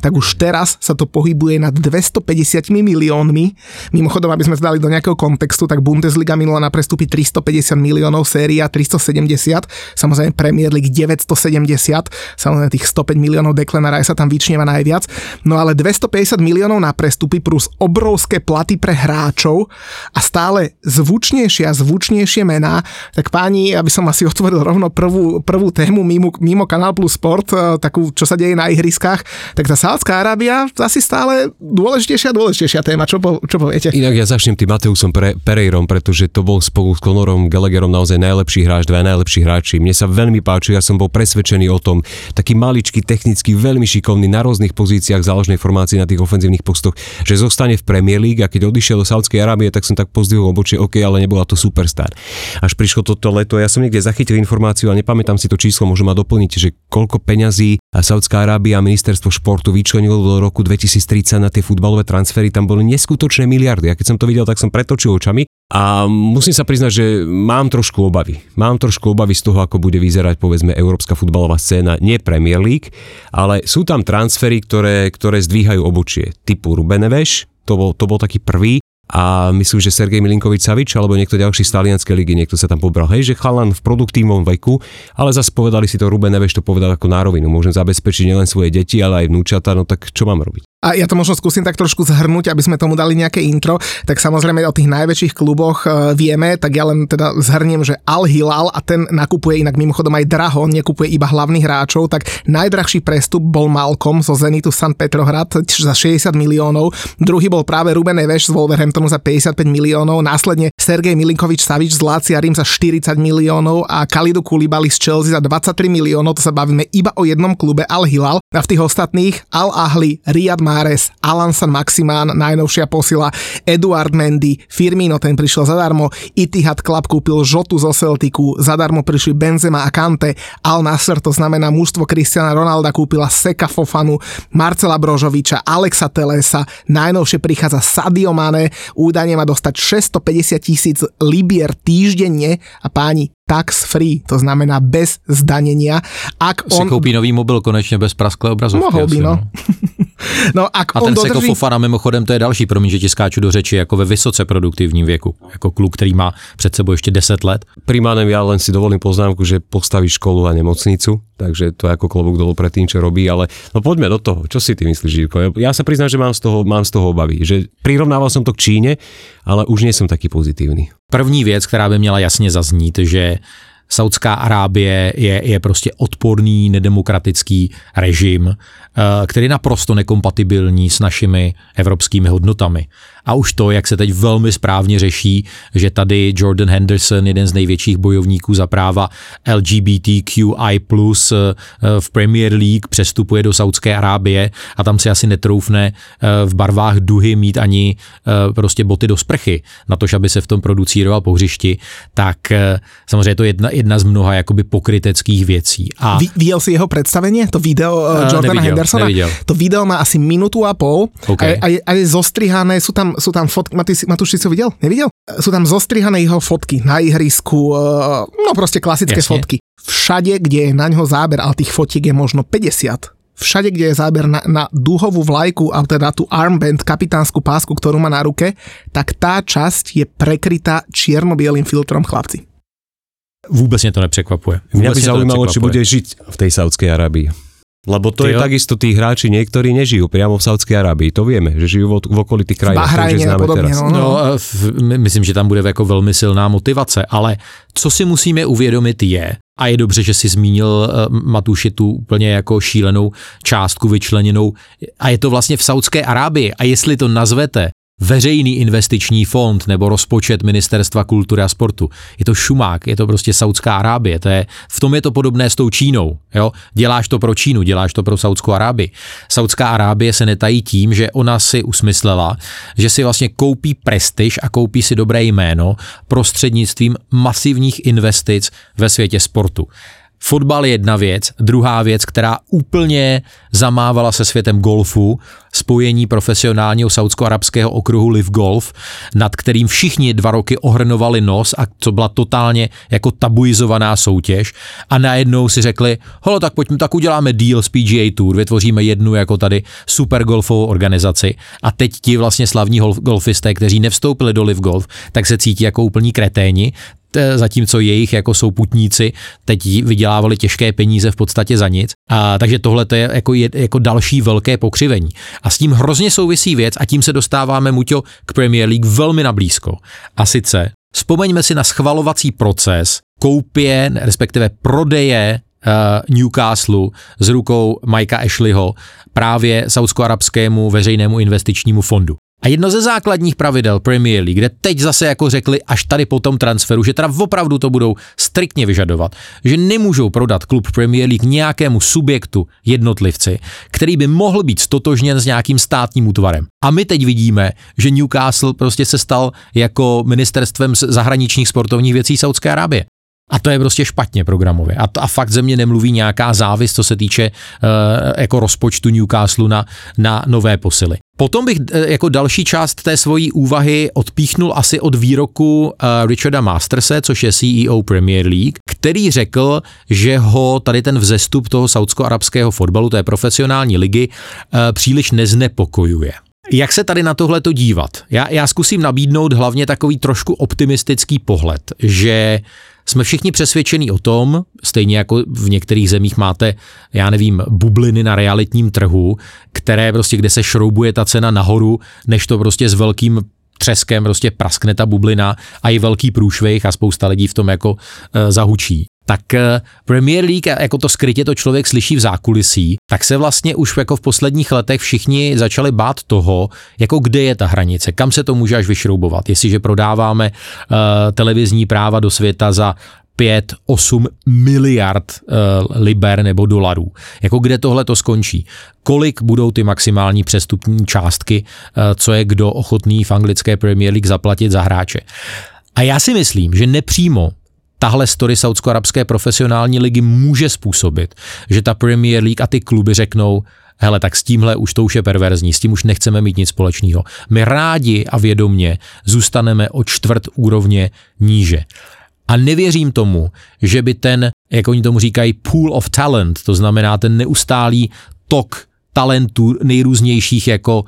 tak už teraz sa to pohybuje nad 250 miliónmi. Mimochodom, aby sme dali do nejakého kontextu, tak Bundesliga minula na prestupy 350 miliónov, séria 370, samozrejme Premier League 970, samozrejme tých 105 miliónov Declan sa tam vyčnieva najviac. No ale 250 miliónov na prestupy plus obrovské platy pre hráčov a stále zvučne zvučnejšie a zvučnejšie mená, tak páni, aby som asi otvoril rovno prvú, prvú tému mimo, mimo Kanál Plus Sport, eh, takú, čo sa deje na ihriskách, tak tá Sádzka Arábia asi stále dôležitejšia a dôležitejšia téma. Čo, po, čo poviete? Inak ja začnem tým Mateusom Pre, Pereirom, pretože to bol spolu s Conorom Gallagherom naozaj najlepší hráč, dva najlepší hráči. Mne sa veľmi páči, ja som bol presvedčený o tom, taký maličký, technicky veľmi šikovný na rôznych pozíciách záložnej formácii na tých ofenzívnych postoch, že zostane v Premier League a keď odišiel do Saudskej Arábie, tak som tak pozdvihol obočie, OK, ale nebola to superstar. Až prišlo toto leto, ja som niekde zachytil informáciu a nepamätám si to číslo, môžem ma doplniť, že koľko peňazí Saudská Arábia a ministerstvo športu vyčlenilo do roku 2030 na tie futbalové transfery, tam boli neskutočné miliardy. A keď som to videl, tak som pretočil očami a musím sa priznať, že mám trošku obavy. Mám trošku obavy z toho, ako bude vyzerať povedzme európska futbalová scéna, nie Premier League, ale sú tam transfery, ktoré, ktoré zdvíhajú obočie. Typu Rubeneveš, to bol, to bol taký prvý, a myslím, že Sergej Milinkovič Savič alebo niekto ďalší z talianskej ligy, niekto sa tam pobral. Hej, že chalan v produktívnom veku, ale zase povedali si to Ruben Neveš, to povedal ako na rovinu. Môžem zabezpečiť nielen svoje deti, ale aj vnúčata, no tak čo mám robiť? A ja to možno skúsim tak trošku zhrnúť, aby sme tomu dali nejaké intro. Tak samozrejme o tých najväčších kluboch e, vieme, tak ja len teda zhrniem, že Al Hilal a ten nakupuje inak mimochodom aj draho, nekupuje iba hlavných hráčov, tak najdrahší prestup bol Malcolm zo Zenitu San Petrohrad za 60 miliónov, druhý bol práve Ruben Eveš z Wolverhamptonu za 55 miliónov, následne Sergej Milinkovič Savič z Lácia Rim za 40 miliónov a Kalidu Kulibali z Chelsea za 23 miliónov, to sa bavíme iba o jednom klube Al Hilal a v tých ostatných Al Ahli, Riyad Mahrez, Alan San Maximán, najnovšia posila, Eduard Mendy, Firmino, ten prišiel zadarmo, Itihad Club kúpil Žotu zo Celticu, zadarmo prišli Benzema a Kante, Al Nasser, to znamená mužstvo Cristiana Ronalda kúpila Seka Fofanu, Marcela Brožoviča, Alexa Telesa, najnovšie prichádza Sadio Mane, údajne má dostať 650 tisíc libier týždenne. A páni, tax free, to znamená bez zdanenia. Ak si on... koupí nový mobil konečně bez prasklé obrazovky. Mohl by, no. <laughs> no ak a on ten dodrží... Seko Fofana mimochodem, to je další, promiň, že ti skáču do řeči, jako ve vysoce produktivním věku. Jako kluk, který má před sebou ještě 10 let. Primánem ja len si dovolím poznámku, že postaví školu a nemocnicu, takže to je ako klobúk dolu pred tým, čo robí, ale no poďme do toho. Čo si ty myslíš, Žírko? Ja sa priznám, že mám z toho, mám z toho obavy. Že prirovnával som to k Číne, ale už nie som taký pozitívny. První věc, která by měla jasně zaznít, že Saudská Arábie je, je prostě odporný, nedemokratický režim, eh, který je naprosto nekompatibilní s našimi evropskými hodnotami. A už to, jak se teď velmi správně řeší, že tady Jordan Henderson, jeden z největších bojovníků za práva LGBTQI+, eh, v Premier League přestupuje do Saudské Arábie a tam si asi netroufne eh, v barvách duhy mít ani prostě boty do sprchy, na to, aby se v tom producíroval po hřišti, tak samozřejmě je to jedna, jedna z mnoha jakoby pokryteckých věcí. A... Vy, viděl si jeho představení, to video uh, Jordana neviděl, Hendersona? Neviděl. To video má asi minutu a pol okay. a, a, a je zostrihané, sú tam, sú tam fotky, Matúš, si to viděl? Neviděl? Sú tam zostrihané jeho fotky na ihrisku, uh, no prostě klasické Jasne. fotky. Všade, kde je na ňo záber, ale tých fotiek je možno 50 všade, kde je záber na, na dúhovú vlajku, a teda tú armband, kapitánsku pásku, ktorú má na ruke, tak tá časť je prekrytá čierno-bielým filtrom chlapci. Vůbec mě to nepřekvapuje. Mňa by zaujímalo, či bude žiť v tej Saudskej Arabii. Lebo to Ty je jo? takisto tí hráči niektorí nežijú priamo v Saudskej Arábii. To vieme, že žijú v, v okolitých krajinách. Bahrajně a podobně. Teraz. No, no. no myslím, že tam bude jako velmi silná motivace, ale co si musíme uvědomit je, a je dobře, že si zmínil uh, Matuši tu úplně jako šílenou částku vyčleněnou. A je to vlastně v Saudské Arábii. A jestli to nazvete veřejný investiční fond nebo rozpočet Ministerstva kultury a sportu. Je to šumák, je to prostě Saudská Arábie. To je, v tom je to podobné s tou Čínou. Jo? Děláš to pro Čínu, děláš to pro Saudskou Arábii. Saudská Arábie se netají tím, že ona si usmyslela, že si vlastně koupí prestiž a koupí si dobré jméno prostřednictvím masivních investic ve světě sportu. Fotbal je jedna věc, druhá věc, která úplně zamávala se světem golfu, spojení profesionálního saudsko-arabského okruhu Live Golf, nad kterým všichni dva roky ohrnovali nos a co byla totálně jako tabuizovaná soutěž. A najednou si řekli, holo, tak pojďme, tak uděláme deal s PGA Tour, vytvoříme jednu jako tady super golfovou organizaci. A teď ti vlastně slavní golfisté, kteří nevstoupili do Live Golf, tak se cítí jako úplní kreténi, zatímco jejich jako souputníci teď vydělávali těžké peníze v podstatě za nic. A, takže tohle je jako, je jako další velké pokřivení. A s tím hrozně souvisí věc a tím se dostáváme, Muťo, k Premier League velmi na blízko. A sice Vzpomeňme si na schvalovací proces koupě, respektive prodeje uh, Newcastle z rukou Mikea Ashleyho právě saudsko-arabskému veřejnému investičnímu fondu. A jedno ze základních pravidel Premier League, kde teď zase jako řekli až tady po tom transferu, že teda opravdu to budou striktně vyžadovat, že nemůžou prodat klub Premier League nějakému subjektu, jednotlivci, který by mohl být stotožněn s nějakým státním útvarem. A my teď vidíme, že Newcastle prostě se stal jako ministerstvem zahraničních sportovních věcí Saudské Arábie. A to je prostě špatně programově. A, to, a fakt země nemluví nějaká závis, co se týče uh, jako rozpočtu Newcastle na, na nové posily. Potom bych uh, jako další část té svojí úvahy odpíchnul asi od výroku uh, Richarda Masterse, což je CEO Premier League, který řekl, že ho tady ten vzestup toho saudsko-arabského fotbalu, té profesionální ligy, uh, příliš neznepokojuje. Jak se tady na tohle to dívat? Já, já zkusím nabídnout hlavně takový trošku optimistický pohled, že jsme všichni přesvědčení o tom, stejně jako v některých zemích máte, já nevím, bubliny na realitním trhu, které prostě, kde se šroubuje ta cena nahoru, než to prostě s velkým třeskem prostě praskne ta bublina a i velký průšvih a spousta lidí v tom jako uh, zahučí tak eh, Premier League, jako to skrytě to člověk slyší v zákulisí, tak se vlastně už jako v posledních letech všichni začali bát toho, jako kde je ta hranice, kam se to může až vyšroubovat. Jestliže prodáváme uh, televizní práva do světa za 5-8 miliard uh, liber nebo dolarů. Jako kde tohle to skončí? Kolik budou ty maximální přestupní částky, uh, co je kdo ochotný v anglické Premier League zaplatit za hráče? A já si myslím, že nepřímo tahle story saudsko-arabské profesionální ligy může způsobit, že ta Premier League a ty kluby řeknou, hele, tak s tímhle už to už je perverzní, s tím už nechceme mít nic společného. My rádi a vědomně zůstaneme o čtvrt úrovně níže. A nevěřím tomu, že by ten, jak oni tomu říkají, pool of talent, to znamená ten neustálý tok talentů nejrůznějších jako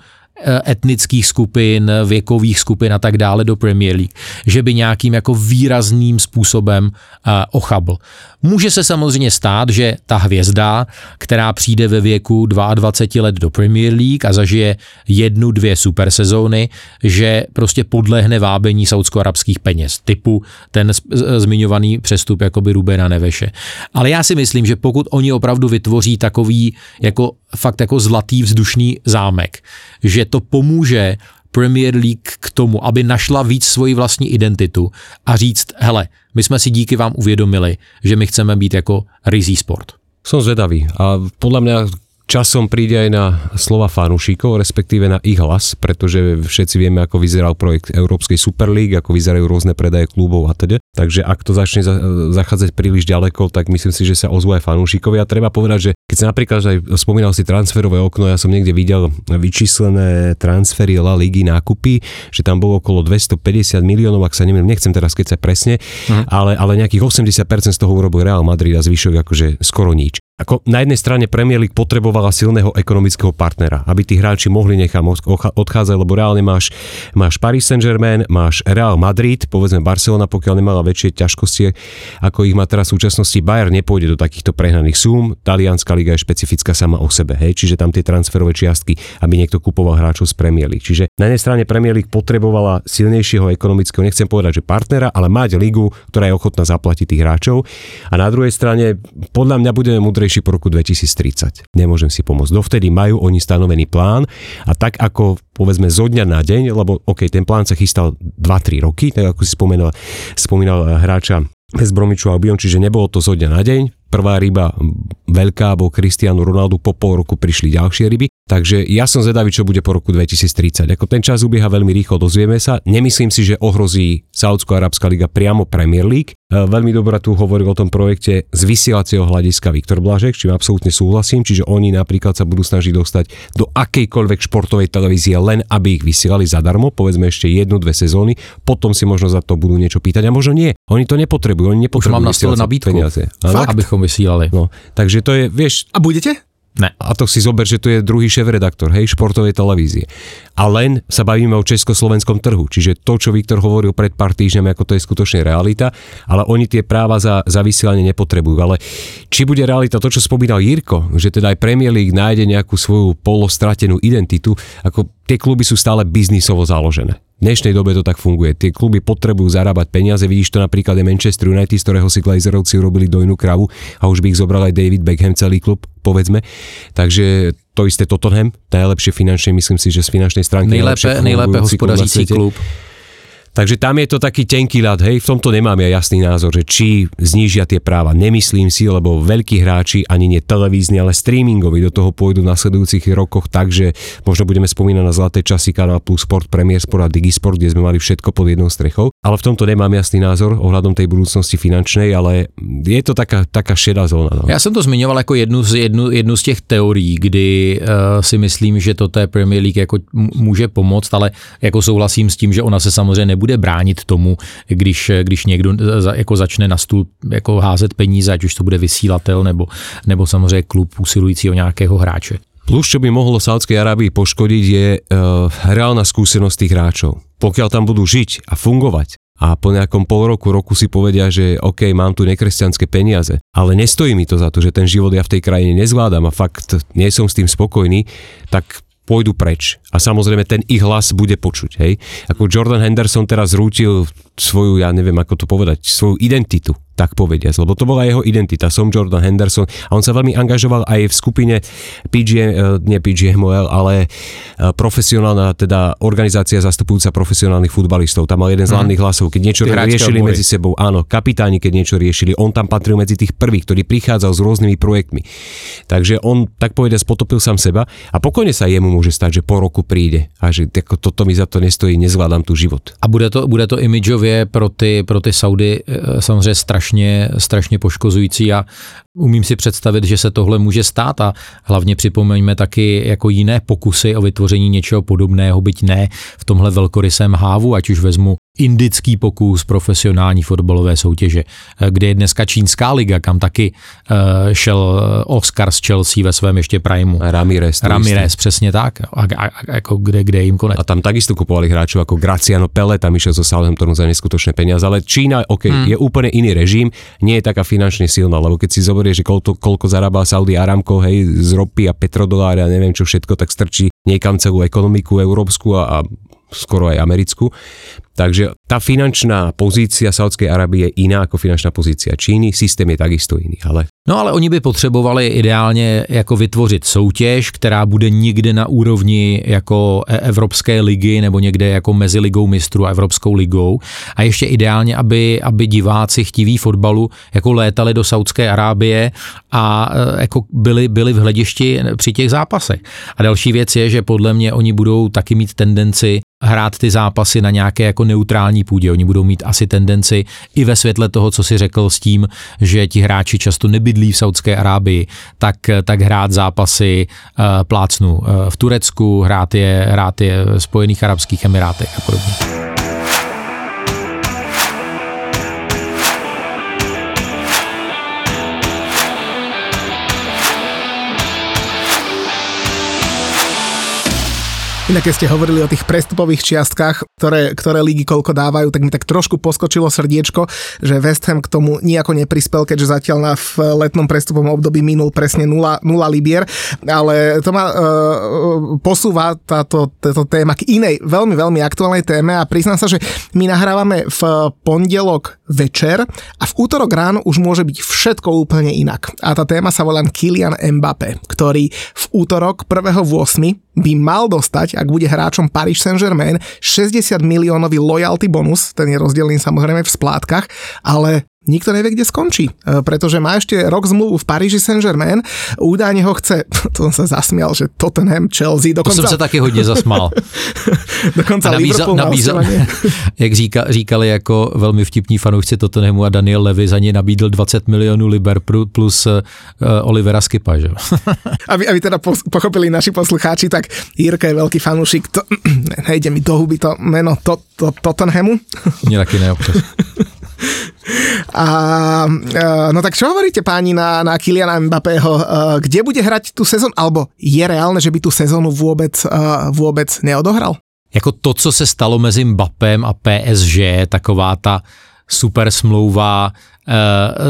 etnických skupin, věkových skupin a tak dále do Premier League, že by nějakým jako výrazným způsobem eh, ochabl. Může se samozřejmě stát, že ta hvězda, která přijde ve věku 22 let do Premier League a zažije jednu, dvě super sezóny, že prostě podlehne vábení saudsko-arabských peněz, typu ten zmiňovaný přestup jakoby Rubena Neveše. Ale já si myslím, že pokud oni opravdu vytvoří takový jako fakt jako zlatý vzdušný zámek, že to pomůže Premier League k tomu, aby našla víc svoji vlastní identitu a říct, hele, my jsme si díky vám uvědomili, že my chceme být jako rizí sport. Som zvedavý a podľa mňa časom príde aj na slova fanúšikov, respektíve na ich hlas, pretože všetci vieme, ako vyzeral projekt Európskej Super League, ako vyzerajú rôzne predaje klubov a teda. Takže ak to začne zachádzať príliš ďaleko, tak myslím si, že sa ozvú aj fanúšikovia. Treba povedať, že keď sa napríklad aj spomínal si transferové okno, ja som niekde videl vyčíslené transfery La Ligy nákupy, že tam bolo okolo 250 miliónov, ak sa neviem, nechcem teraz keď sa presne, uh-huh. ale, ale nejakých 80% z toho urobil Real Madrid a zvyšok akože skoro nič. Ako na jednej strane Premier League potrebovala silného ekonomického partnera, aby tí hráči mohli nechať odchádzať, lebo reálne máš, máš Paris Saint-Germain, máš Real Madrid, povedzme Barcelona, pokiaľ nemala väčšie ťažkosti, ako ich má teraz v súčasnosti, Bayern nepôjde do takýchto prehnaných súm, talianská liga je špecifická sama o sebe, hej, čiže tam tie transferové čiastky, aby niekto kupoval hráčov z Premier League. Čiže na jednej strane Premier League potrebovala silnejšieho ekonomického, nechcem povedať, že partnera, ale mať ligu, ktorá je ochotná zaplatiť tých hráčov. A na druhej strane, podľa mňa budeme múdrejší po roku 2030. Nemôžem si pomôcť. Dovtedy majú oni stanovený plán a tak ako povedzme zo dňa na deň, lebo OK, ten plán sa chystal 2-3 roky, tak ako si spomínal, spomínal hráča bez Bromiču a Albion, čiže nebolo to zo dňa na deň. Prvá ryba veľká, bol Cristiano Ronaldo, po pol roku prišli ďalšie ryby. Takže ja som zvedavý, čo bude po roku 2030. Ako ten čas ubieha veľmi rýchlo, dozvieme sa. Nemyslím si, že ohrozí Saudsko-Arabská liga priamo Premier League. E, veľmi dobrá tu hovoril o tom projekte z vysielacieho hľadiska Viktor Blažek, čím absolútne súhlasím, čiže oni napríklad sa budú snažiť dostať do akejkoľvek športovej televízie len aby ich vysielali zadarmo, povedzme ešte jednu, dve sezóny, potom si možno za to budú niečo pýtať a možno nie. Oni to nepotrebujú, oni nepotrebujú. Už mám na stole nabídku, peniaze. Fakt? abychom vysílali. No, takže to je, vieš... A budete? Ne. A to si zober, že tu je druhý šéf-redaktor, hej, športovej televízie. A len sa bavíme o československom trhu. Čiže to, čo Viktor hovoril pred pár týždňami, ako to je skutočne realita, ale oni tie práva za, za vysielanie nepotrebujú. Ale či bude realita to, čo spomínal Jirko, že teda aj Premier League nájde nejakú svoju polostratenú identitu, ako tie kluby sú stále biznisovo založené. V dnešnej dobe to tak funguje. Tie kluby potrebujú zarábať peniaze. Vidíš to napríklad aj Manchester United, z ktorého si Glazerovci urobili dojnú kravu a už by ich zobral aj David Beckham celý klub, povedzme. Takže to isté Tottenham, najlepšie finančne, myslím si, že z finančnej stránky nejlépe, nejlépe hospodařící klub. Takže tam je to taký tenký ľad, hej, v tomto nemám ja jasný názor, že či znížia tie práva. Nemyslím si, lebo veľkí hráči, ani nie televízni, ale streamingoví do toho pôjdu v nasledujúcich rokoch, takže možno budeme spomínať na zlaté časy Kanal Plus Sport, Premier Sport a Digisport, kde sme mali všetko pod jednou strechou. Ale v tomto nemám jasný názor ohľadom tej budúcnosti finančnej, ale je to taká, taká šedá zóna. No. Já jsem to zmiňoval jako jednu z, jednu, jednu z těch teorií, kdy uh, si myslím, že to té Premier League jako může pomoct, ale jako souhlasím s tím, že ona se samozřejmě nebude nebude bránit tomu, když, když někdo jako začne na stůl jako házet peníze, ať už to bude vysílatel nebo, nebo samozřejmě klub usilující o nějakého hráče. Plus, čo by mohlo Saudskej Arábii poškodiť, je uh, reálna skúsenosť tých hráčov. Pokiaľ tam budú žiť a fungovať a po nejakom pol roku, roku si povedia, že OK, mám tu nekresťanské peniaze, ale nestojí mi to za to, že ten život ja v tej krajine nezvládam a fakt nie som s tým spokojný, tak pôjdu preč. A samozrejme ten ich hlas bude počuť. Hej? Ako Jordan Henderson teraz zrútil svoju, ja neviem ako to povedať, svoju identitu tak povediať, lebo to bola jeho identita. Som Jordan Henderson a on sa veľmi angažoval aj v skupine PGM, eh, nie PGMOL, ale eh, profesionálna teda organizácia zastupujúca profesionálnych futbalistov. Tam mal jeden z mhm. hlavných hlasov, keď niečo Ty riešili medzi sebou. Áno, kapitáni, keď niečo riešili. On tam patril medzi tých prvých, ktorý prichádzal s rôznymi projektmi. Takže on, tak povediať, potopil sám seba a pokojne sa jemu môže stať, že po roku príde a že ako toto mi za to nestojí, nezvládam tu život. A bude to, bude to imidžově pro ty, pro ty Saudy eh, samozřejmě strašně strašně, strašně poškozující a umím si představit, že se tohle může stát a hlavně připomeňme taky jako jiné pokusy o vytvoření něčeho podobného, byť ne v tomhle velkorysém hávu, ať už vezmu indický pokus profesionální fotbalové soutěže, eh, kde je dneska čínská liga, kam taky uh, šel eh, Oscar z Chelsea ve svém ještě primu. Ramirez. Ramirez, přesně tak. A, a, a jako kde, kde jim konec. A tam takisto kupovali hráčov ako Graciano Pele, tam išiel zo Southamptonu za neskutočné peniaze, ale Čína, OK, hmm. je úplne iný režim, nie je taká finančne silná, lebo keď si zoberieš, že koľko, koľko zarába Saudi Aramco, hej, z ropy a petrodoláry a neviem čo všetko, tak strčí niekam celú ekonomiku európsku a, a skoro aj americkú. Takže tá finančná pozícia Saudskej Arábie je iná ako finančná pozícia Číny, systém je takisto iný, ale... No ale oni by potřebovali ideálně jako vytvořit soutěž, která bude někde na úrovni jako e- Evropské ligy nebo někde jako mezi ligou mistrů a Evropskou ligou a ještě ideálně, aby, aby diváci chtiví fotbalu jako létali do Saudské Arábie a e, jako byli, byli v hledišti při těch zápasech. A další věc je, že podle mě oni budou taky mít tendenci hrát ty zápasy na nějaké jako neutrální půdě. Oni budou mít asi tendenci i ve světle toho, co si řekl s tím, že ti hráči často nebydlí v Saudské Arábii, tak, tak hrát zápasy uh, plácnu uh, v Turecku, hrát je, hrát je v Spojených Arabských Emirátech a podobně. Inak keď ste hovorili o tých prestupových čiastkách, ktoré, ktoré lígy koľko dávajú, tak mi tak trošku poskočilo srdiečko, že West Ham k tomu nejako neprispel, keďže zatiaľ na v letnom prestupovom období minul presne 0, 0 libier, ale to ma uh, posúva táto, táto téma k inej, veľmi, veľmi aktuálnej téme a priznám sa, že my nahrávame v pondelok večer a v útorok ráno už môže byť všetko úplne inak. A tá téma sa volá Kylian Mbappé, ktorý v útorok 1.8 by mal dostať, ak bude hráčom Paris Saint-Germain, 60 miliónový loyalty bonus, ten je rozdelený samozrejme v splátkach, ale nikto nevie, kde skončí, e, pretože má ešte rok zmluvu v Paríži Saint-Germain, údajne ho chce, <laughs> to som sa zasmial, že Tottenham, Chelsea, dokonca... To som sa taky hodně zasmál. dokonca nabízel, nabízel, jak říka, říkali jako velmi vtipní fanoušci Tottenhamu a Daniel Levy za ně nabídl 20 milionů liber plus uh, Olivera Skipa, že? <laughs> aby, aby teda pochopili naši poslucháči, tak Jirka je veľký fanúšik, to, <clears throat> nejde mi do huby to meno to, to, Tottenhamu. Mně taky ne občas. <laughs> A, no tak čo hovoríte páni na, na Kyliana Mbappého? Kde bude hrať tú sezónu? Alebo je reálne, že by tu sezónu vôbec, vôbec neodohral? Jako to, co se stalo mezi Mbappem a PSG, taková ta super smlouva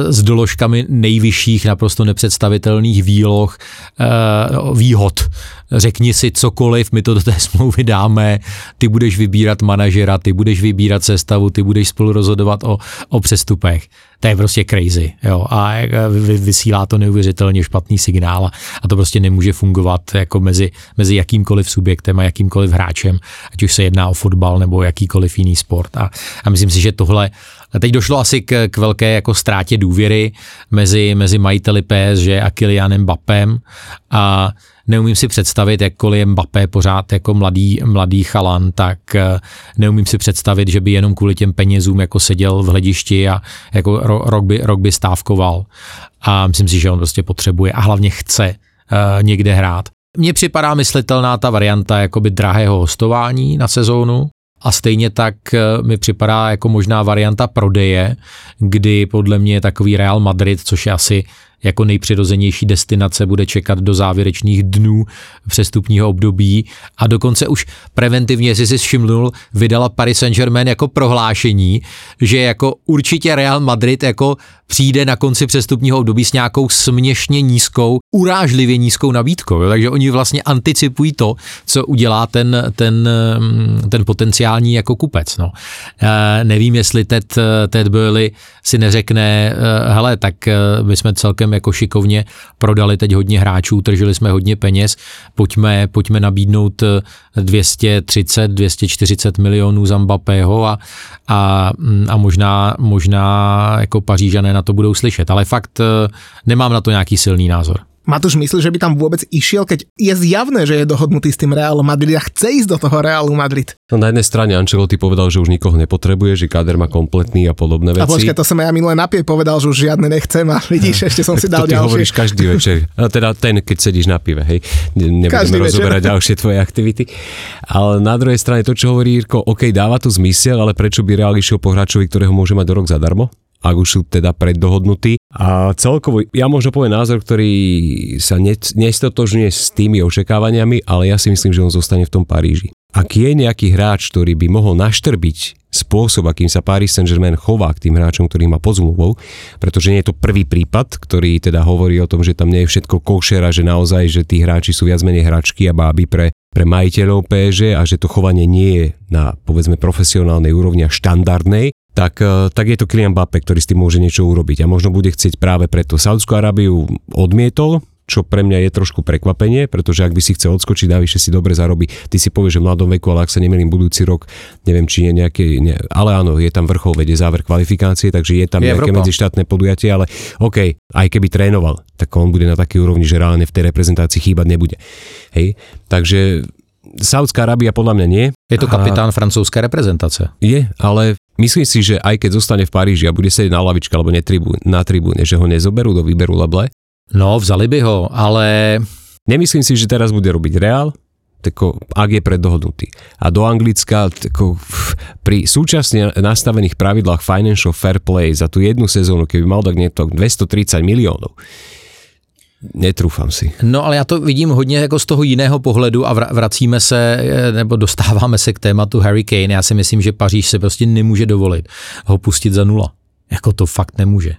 s doložkami nejvyšších, naprosto nepředstavitelných výloh, eh, výhod. Řekni si cokoliv, my to do té <laughs> smlouvy dáme, ty budeš vybírat manažera, ty budeš vybírat sestavu, ty budeš spolu rozhodovat o, o přestupech. To je prostě crazy. Jo? A eh, vysílá to neuvěřitelně špatný signál a to prostě nemůže fungovat jako mezi, mezi jakýmkoliv subjektem a jakýmkoliv hráčem, ať už se jedná o fotbal nebo jakýkoliv jiný sport. A, a myslím si, že tohle Teď došlo asi k, k velké jako ztrátě důvěry mezi, mezi majiteli PSG a Kylianem Mbappem a neumím si představit, jakkoliv je Mbappé pořád jako mladý, mladý chalan, tak eh, neumím si představit, že by jenom kvůli těm penězům jako seděl v hledišti a jako rok by, rok by stávkoval. A myslím si, že on prostě potřebuje a hlavně chce uh, někde hrát. Mně připadá myslitelná ta varianta jakoby drahého hostování na sezónu, a stejně tak eh, mi připadá jako možná varianta prodeje, kdy podle mě takový Real Madrid, což je asi jako nejpřirozenější destinace bude čekat do závěrečných dnů přestupního období a dokonce už preventivně, jestli si všimnul, vydala Paris Saint-Germain jako prohlášení, že jako určitě Real Madrid jako přijde na konci přestupního období s nějakou směšně nízkou, urážlivě nízkou nabídkou. Jo? Takže oni vlastně anticipují to, co udělá ten, ten, mm, ten potenciální jako kupec. No. E, nevím, jestli Ted, Ted Burley si neřekne, e, hele, tak e, my jsme celkem jako šikovně prodali teď hodně hráčů, tržili jsme hodně peněz, pojďme, pojďme nabídnout 230, 240 milionů za Mbappého a, a, mm, a možná, možná jako Pařížané na to budou slyšet, ale fakt eh, nemám na to nějaký silný názor. Matúš myslí, že by tam vôbec išiel, keď je zjavné, že je dohodnutý s tým Realom Madrid a chce ísť do toho Realu Madrid? No na jednej strane Ancelotti povedal, že už nikoho nepotrebuje, že káder má kompletný a podobné veci. A počkaj, to som ja minulé napie povedal, že už žiadne nechcem a vidíš, ešte som <laughs> si dal to hovoríš každý večer. A teda ten, keď sedíš na pive, hej. Každý Nebudeme večer. rozoberať ďalšie tvoje aktivity. Ale na druhej strane to, čo hovorí Jirko, OK, dáva to zmysel, ale prečo by Real išiel po hráčovi, ktorého môže mať do rok zadarmo? Ak už sú teda preddohodnutí. A celkovo, ja možno poviem názor, ktorý sa ne, nestotožňuje s tými očakávaniami, ale ja si myslím, že on zostane v tom Paríži. Ak je nejaký hráč, ktorý by mohol naštrbiť spôsob, akým sa Paris Saint-Germain chová k tým hráčom, ktorý má pod zmluvou, pretože nie je to prvý prípad, ktorý teda hovorí o tom, že tam nie je všetko košer a že naozaj, že tí hráči sú viac menej hračky a báby pre, pre majiteľov PSG a že to chovanie nie je na povedzme profesionálnej úrovni a štandardnej, tak, eh, tak je to Kylian Mbappé, ktorý s tým môže niečo urobiť a možno bude chcieť práve preto. Saudskú Arábiu odmietol, čo pre mňa je trošku prekvapenie, pretože ak by si chcel odskočiť, navyše si dobre zarobí, ty si povieš, že v mladom veku, ale ak sa nemýlim budúci rok, neviem, či je nejaké, ne, ale áno, je tam vrchol, vedie záver kvalifikácie, takže je tam Je nejaké Európa. medzištátne podujatie, ale OK, aj keby trénoval, tak on bude na takej úrovni, že reálne v tej reprezentácii chýbať nebude. Hej, takže Saudská Arábia podľa mňa nie. Je to A- kapitán francouzské reprezentace. je, ale myslím si, že aj keď zostane v Paríži a bude sedieť na lavičke alebo netribú, na tribúne, že ho nezoberú do výberu Leble. No, vzali by ho, ale Nemyslím si, že teraz bude robiť Real, tako, ak je preddohodnutý. A do Anglicka tako, pri súčasne nastavených pravidlách Financial Fair Play za tú jednu sezónu, keby mal tak niekto 230 miliónov, netrúfam si. No ale já to vidím hodně jako z toho jiného pohledu a vra- vracíme se, eh, nebo dostáváme se k tématu Harry Kane. Já si myslím, že Paříž se prostě nemůže dovolit ho pustit za nula. Jako to fakt nemůže.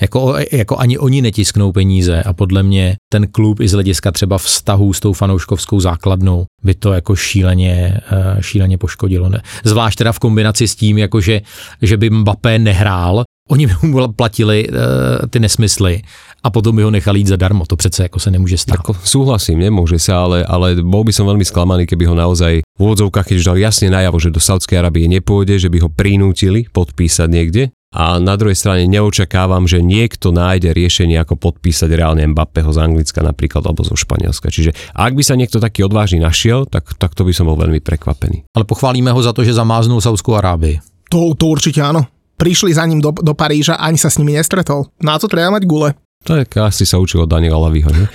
Jako, jako ani oni netisknou peníze a podle mě ten klub i z hlediska třeba vztahů s tou fanouškovskou základnou by to jako šíleně, eh, šíleně poškodilo. Ne? Zvlášť teda v kombinaci s tím, jako že, že by Mbappé nehrál, oni by mu platili eh, ty nesmysly a potom by ho nechali jít zadarmo. To přece jako se nemůže stát. Ako, súhlasím, nemôže sa, ale, ale bol by som veľmi sklamaný, keby ho naozaj v úvodzovkách, keď dal jasne najavo, že do Saudskej Arábie nepôjde, že by ho prinútili podpísať niekde. A na druhej strane neočakávam, že niekto nájde riešenie, ako podpísať reálne Mbappého z Anglicka napríklad, alebo zo Španielska. Čiže ak by sa niekto taký odvážny našiel, tak, tak to by som bol veľmi prekvapený. Ale pochválíme ho za to, že zamáznul Saudskou Arábii. To, to určite áno. Prišli za ním do, do Paríža a ani sa s nimi nestretol. Na to treba mať gule. Tak asi sa učil od Daniela Lavího, nie?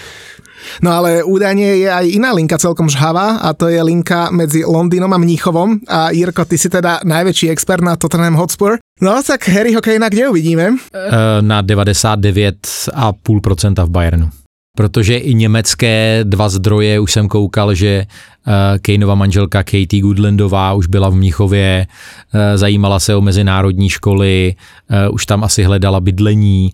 No ale údajne je aj iná linka celkom žhavá a to je linka medzi Londýnom a Mníchovom. A Jirko, ty si teda najväčší expert na Tottenham Hotspur. No tak Harryho Kanea kde uvidíme? Eh, Na 99,5% v Bayernu. Protože i německé dva zdroje, už jsem koukal, že eh, Kaneova manželka Katie Goodlandová už byla v Mnichově, eh, zajímala se o mezinárodní školy, eh, už tam asi hledala bydlení.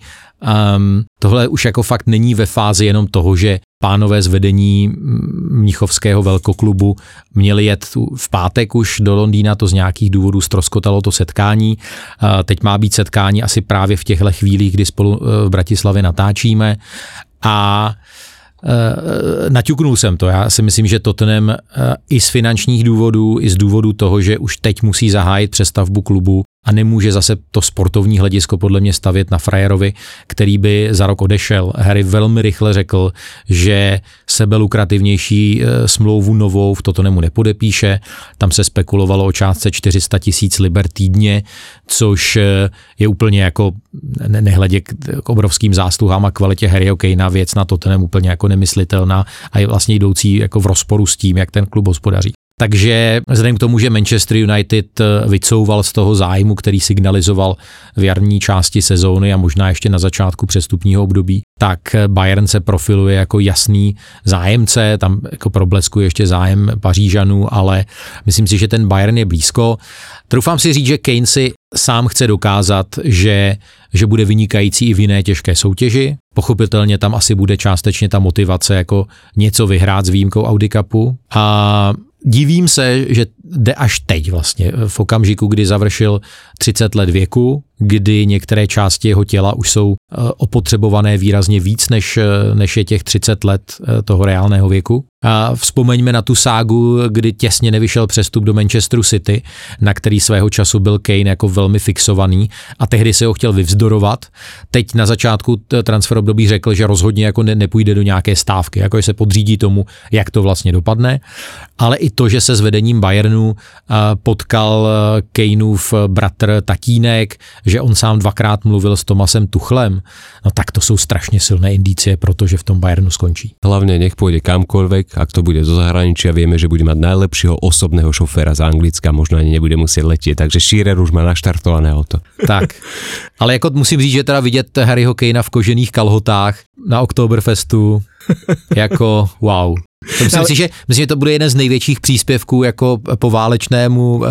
Um, tohle už jako fakt není ve fázi jenom toho, že pánové z vedení mm, Mnichovského velkoklubu měli jet v pátek už do Londýna, to z nějakých důvodů stroskotalo to setkání. Teď má být setkání asi právě v těchto chvílích, kdy spolu v Bratislavě natáčíme. A eh, naťuknul jsem to. Já si myslím, že Tottenham eh, i z finančních důvodů, i z důvodu toho, že už teď musí zahájit přestavbu klubu a nemůže zase to sportovní hledisko podle mě stavět na frajerovi, který by za rok odešel. Harry velmi rychle řekl, že sebelukrativnější eh, smlouvu novou v Tottenhamu nepodepíše. Tam se spekulovalo o částce 400 tisíc liber týdně, což eh, je úplně jako ne- nehledě k, obrovským zásluhám a kvalitě Harryho Kanea věc na Tottenham úplně jako nemyslitelná a je vlastně jdoucí jako v rozporu s tím, jak ten klub hospodaří. Takže vzhledem k tomu, že Manchester United eh, vycouval z toho zájmu, který signalizoval v jarní části sezóny a možná ještě na začátku přestupního období, tak Bayern se profiluje jako jasný zájemce, tam jako probleskuje ještě zájem Pařížanů, ale myslím si, že ten Bayern je blízko. Troufám si říct, že Kane si sám chce dokázat, že, že bude vynikající i v jiné těžké soutěži. Pochopitelně tam asi bude částečně ta motivace jako něco vyhrát s výjimkou Audi Cupu. A divím se, že jde až teď vlastně, v okamžiku, kdy završil 30 let věku, kdy některé části jeho těla už jsou eh, opotřebované výrazně víc, než, eh, než je těch 30 let eh, toho reálného věku. A vzpomeňme na tu ságu, kdy těsně nevyšel přestup do Manchesteru City, na který svého času byl Kane jako velmi fixovaný a tehdy se ho chtěl vyvzdorovat. Teď na začátku transfer období řekl, že rozhodně jako ne, nepůjde do nějaké stávky, jako se podřídí tomu, jak to vlastně dopadne. Ale i to, že se s vedením Bayernu potkal Kaneův bratr tatínek, že on sám dvakrát mluvil s Tomasem Tuchlem, no tak to jsou strašně silné indicie, protože v tom Bayernu skončí. Hlavně nech půjde kamkoľvek, ak to bude zo zahraničia, vieme, že bude mať najlepšieho osobného šoféra z Anglicka, možná ani nebude muset letět, takže Shearer už má naštartované auto. <laughs> Tak, ale jako musím říct, že teda vidět Harryho Kanea v kožených kalhotách na Oktoberfestu, jako wow. To myslím, ale... si, že, myslím, že to bude jeden z největších příspěvků jako po válečnému uh,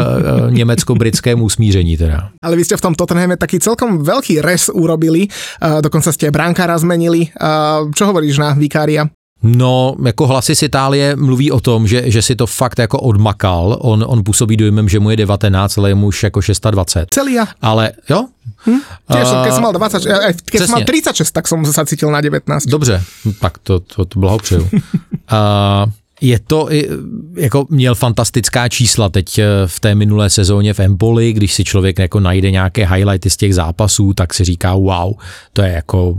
německo-britskému usmíření. Teda. Ale vy jste v tom Tottenhame taky celkom velký res urobili, uh, dokonce jste brankára zmenili. Uh, čo hovoríš na Vikária? No, jako hlasy z Itálie mluví o tom, že, že si to fakt jako odmakal. On, on působí dojmem, že mu je 19, ale je mu už jako 26. Celý ja. Ale jo? Hm? Tiež som, keď som mal 20, keď som mal 36, tak som sa cítil na 19. Dobře, tak to, to, to blahopřeju. uh, <laughs> je to, jako měl fantastická čísla teď eh, v té minulé sezóně v Empoli, když si člověk jako najde nějaké highlighty z těch zápasů, tak si říká wow, to je jako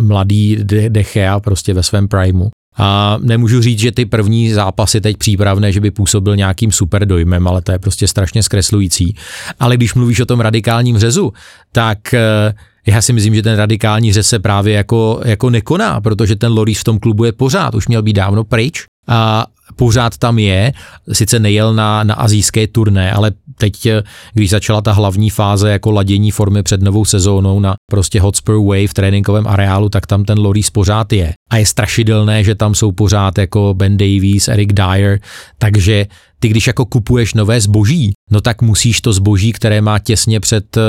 mladý Dechea prostě ve svém primu. A nemůžu říct, že ty první zápasy teď přípravné, že by působil nějakým super dojmem, ale to je prostě strašně zkreslující. Ale když mluvíš o tom radikálním řezu, tak eh, já si myslím, že ten radikální řez se právě jako, jako nekoná, protože ten Loris v tom klubu je pořád, už měl být dávno pryč a pořád tam je, sice nejel na, na azijské turné, ale teď, když začala ta hlavní fáze jako ladění formy před novou sezónou na prostě Hotspur Way v tréninkovém areálu, tak tam ten Loris pořád je. A je strašidelné, že tam jsou pořád jako Ben Davies, Eric Dyer, takže ty když jako kupuješ nové zboží, no tak musíš to zboží, které má těsně před, eh,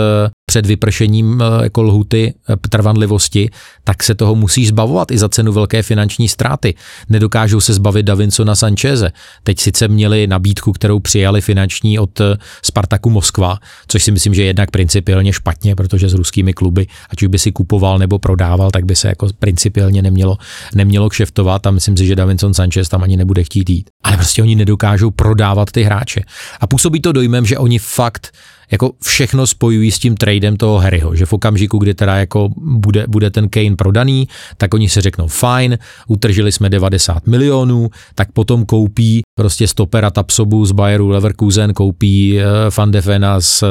před vypršením eh, jako lhuty eh, trvanlivosti, tak se toho musíš zbavovat i za cenu velké finanční ztráty. Nedokážou se zbavit Davinsona Sancheze. Teď sice měli nabídku, kterou přijali finanční od Spartaku Moskva, což si myslím, že je jednak principiálně špatně, protože s ruskými kluby, ať už by si kupoval nebo prodával, tak by se jako principiálně nemělo, nemělo kšeftovat a myslím si, že Davinson Sanchez tam ani nebude chtít jít. Ale prostě oni nedokážou prodávat ty hráče. A působí to dojmem, že oni fakt jako všechno spojují s tím tradem toho Harryho, že v okamžiku, kdy teda jako bude, bude ten Kane prodaný, tak oni si řeknou fajn, utržili jsme 90 milionů, tak potom koupí prostě stopera Tapsobu z Bayeru Leverkusen, koupí uh, Van de Vena z,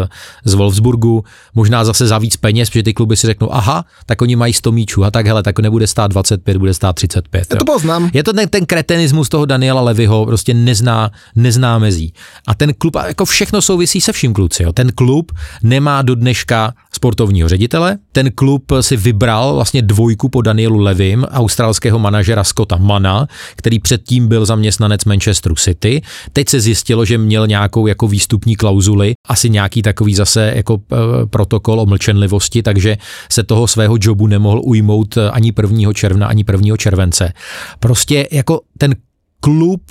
z Wolfsburgu, možná zase za víc peněz, protože ty kluby si řeknou, aha, tak oni mají 100 míčů, a tak hele, tak nebude stát 25, bude stát 35. Já to poznám. Je to ten, ten kretenismus toho Daniela Levyho, prostě nezná, nezná mezí. A ten klub, jako všechno souvisí se vším kluci, jo. ten klub nemá do dneška sportovního ředitele, ten klub si vybral vlastně dvojku po Danielu Levim, australského manažera Scotta Mana, který předtím byl zaměstnanec Manchesteru City. Teď se zjistilo, že měl nějakou jako výstupní klauzuli, asi nějaký takový zase jako e, protokol o mlčenlivosti, takže se toho svého jobu nemohl ujmout eh, ani 1. června, ani 1. července. Prostě jako ten klub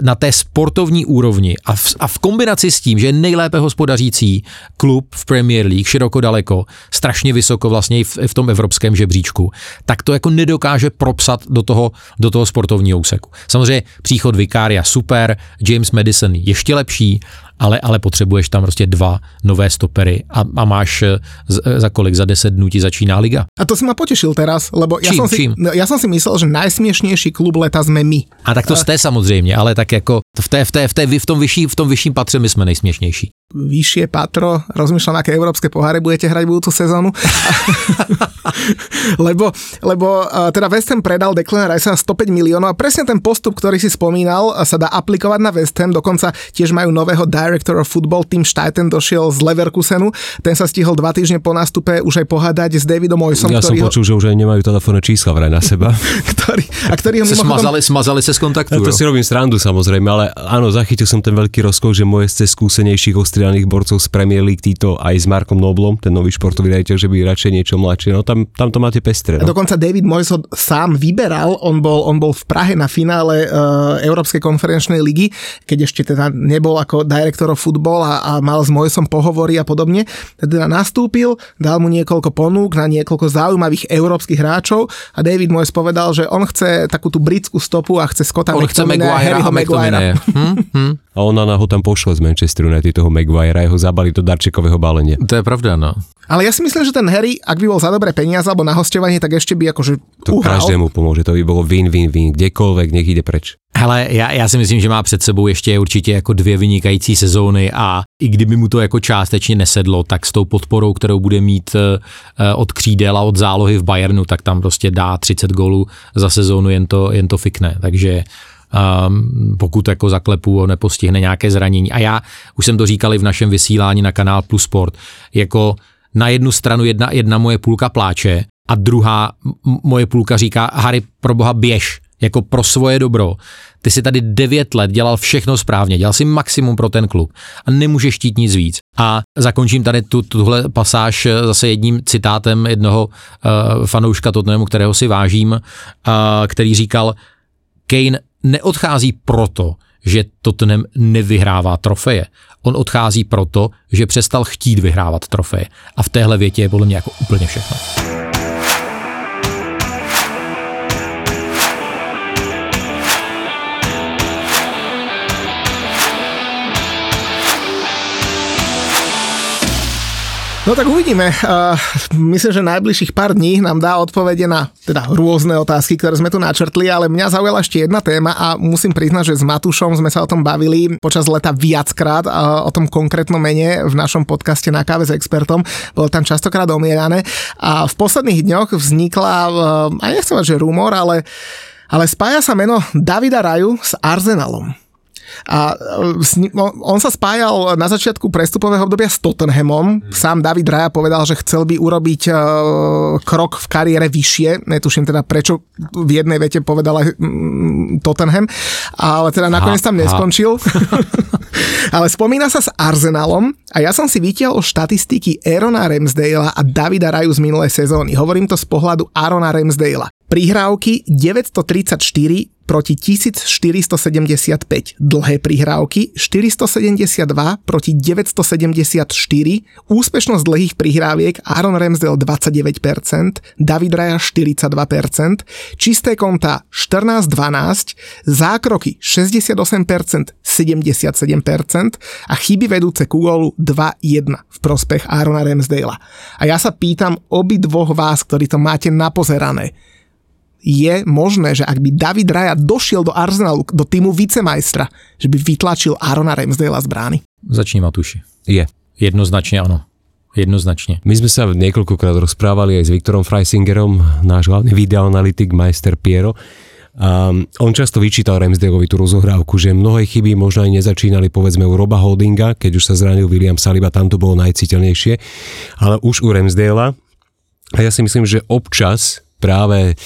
na té sportovní úrovni a v, a v kombinaci s tím, že je nejlépe hospodařící klub v Premier League, široko daleko, strašně vysoko vlastně i v, v tom evropském žebříčku, tak to jako nedokáže propsat do toho, do toho sportovního úseku. Samozřejmě příchod Vikária super, James Madison ještě lepší, ale, ale potřebuješ tam prostě dva nové stopery a, a máš eh, z, eh, za kolik, za 10 dnů ti začíná liga. A to si ma potešil teraz, lebo čím, ja, som si, čím? No, ja som si myslel, že najsměšnější klub leta jsme my. A tak to jste samozřejmě, ale tak jako v, té, v, té, v, té, v, tom, vyšší, v tom vyšším patře my jsme nejsměšnější. Vyššie patro. Rozmýšľam, aké európske poháre budete hrať budúcu sezónu. <laughs> lebo, lebo teda West Ham predal Declan Rice na 105 miliónov a presne ten postup, ktorý si spomínal, sa dá aplikovať na West Ham. Dokonca tiež majú nového director of football, Tim Steiten došiel z Leverkusenu. Ten sa stihol dva týždne po nástupe už aj pohádať s Davidom Moysom. Ja som ktorý počul, ho... že už aj nemajú telefónne čísla vraj na seba. <laughs> ktorý, a ktorý ho se mimochodom... smazali, smazali se z kontaktu. Ja to si robím srandu samozrejme, ale áno, zachytil som ten veľký rozkol, že moje z skúsenejších ostrianých borcov z Premier League, títo aj s Markom Noblom, ten nový športový riaditeľ, že by radšej niečo mladšie. No tam, tam to máte pestre. No. A dokonca David Moyes ho sám vyberal, on bol, on bol v Prahe na finále uh, Európskej konferenčnej ligy, keď ešte teda nebol ako direktor football a, a mal s Moyesom pohovory a podobne. Teda nastúpil, dal mu niekoľko ponúk na niekoľko zaujímavých európskych hráčov a David Moyes povedal, že on chce takú tú britskú stopu a chce Scotta On chce Maguire a McTominaya. Hm? Hm? A ona ho tam pošle z Manchester United, toho Maguire, a jeho zabali do darčekového balenia. To je pravda, no. Ale ja si myslím, že ten Harry, ak by bol za dobré peniaze alebo na hostovanie, tak ešte by akože To uhral. každému pomôže, to by bolo win-win-win, kdekoľvek, nech ide preč. Hele, já, já si myslím, že má před sebou ještě určitě jako dvě vynikající sezóny a i kdyby mu to jako částečně nesedlo, tak s tou podporou, kterou bude mít uh, od křídel a od zálohy v Bayernu, tak tam prostě dá 30 gólů za sezónu, jen to, jen to fikne. Takže pokud jako zaklepu ho nepostihne nějaké zranění. A já už jsem to říkal i v našem vysílání na kanál Plus Sport, jako na jednu stranu jedna, jedna moje půlka pláče a druhá moje půlka říká, Harry, pro boha běž, jako pro svoje dobro. Ty si tady devět let dělal všechno správně, dělal si maximum pro ten klub a nemůžeš chtít nic víc. A zakončím tady tu, tuhle pasáž zase jedním citátem jednoho uh, fanouška Tottenhamu, kterého si vážím, uh, který říkal, Kane neodchází proto, že Tottenham nevyhrává trofeje. On odchází proto, že přestal chtít vyhrávat trofeje. A v téhle větě je podle mě jako úplně všechno. No tak uvidíme. Uh, myslím, že najbližších pár dní nám dá odpovede na teda rôzne otázky, ktoré sme tu načrtli, ale mňa zaujala ešte jedna téma a musím priznať, že s Matušom sme sa o tom bavili počas leta viackrát uh, o tom konkrétnom mene v našom podcaste na káve s expertom. Bolo tam častokrát omievané a v posledných dňoch vznikla, uh, aj nechcem mať, že rumor, ale ale spája sa meno Davida Raju s Arsenalom. A e, on sa spájal na začiatku prestupového obdobia s Tottenhamom. Sám David Raja povedal, že chcel by urobiť e, krok v kariére vyššie. Netuším teda, prečo v jednej vete povedal aj mm, Tottenham. Ale teda nakoniec tam neskončil. <laughs> <laughs> Ale spomína sa s Arsenalom a ja som si vytiahol štatistiky Aarona Ramsdale'a a Davida Raju z minulej sezóny. Hovorím to z pohľadu Aarona Ramsdale'a. Prihrávky 934 proti 1475, dlhé prihrávky 472 proti 974, úspešnosť dlhých prihráviek Aaron Ramsdale 29%, David Raya 42%, čisté konta 14-12, zákroky 68%, 77% a chyby vedúce ku gólu 2-1 v prospech Aarona Ramsdale'a. A ja sa pýtam obi dvoch vás, ktorí to máte napozerané, je možné, že ak by David Raja došiel do Arsenalu, do týmu vicemajstra, že by vytlačil Arona Ramsdale'a z brány? Začni Matuši. Je. Jednoznačne áno. Jednoznačne. My sme sa niekoľkokrát rozprávali aj s Viktorom Freisingerom, náš hlavný videoanalytik, majster Piero. A on často vyčítal Ramsdaleovi tú rozohrávku, že mnohé chyby možno aj nezačínali povedzme u Roba Holdinga, keď už sa zranil William Saliba, tam to bolo najciteľnejšie, ale už u Ramsdale'a a ja si myslím, že občas práve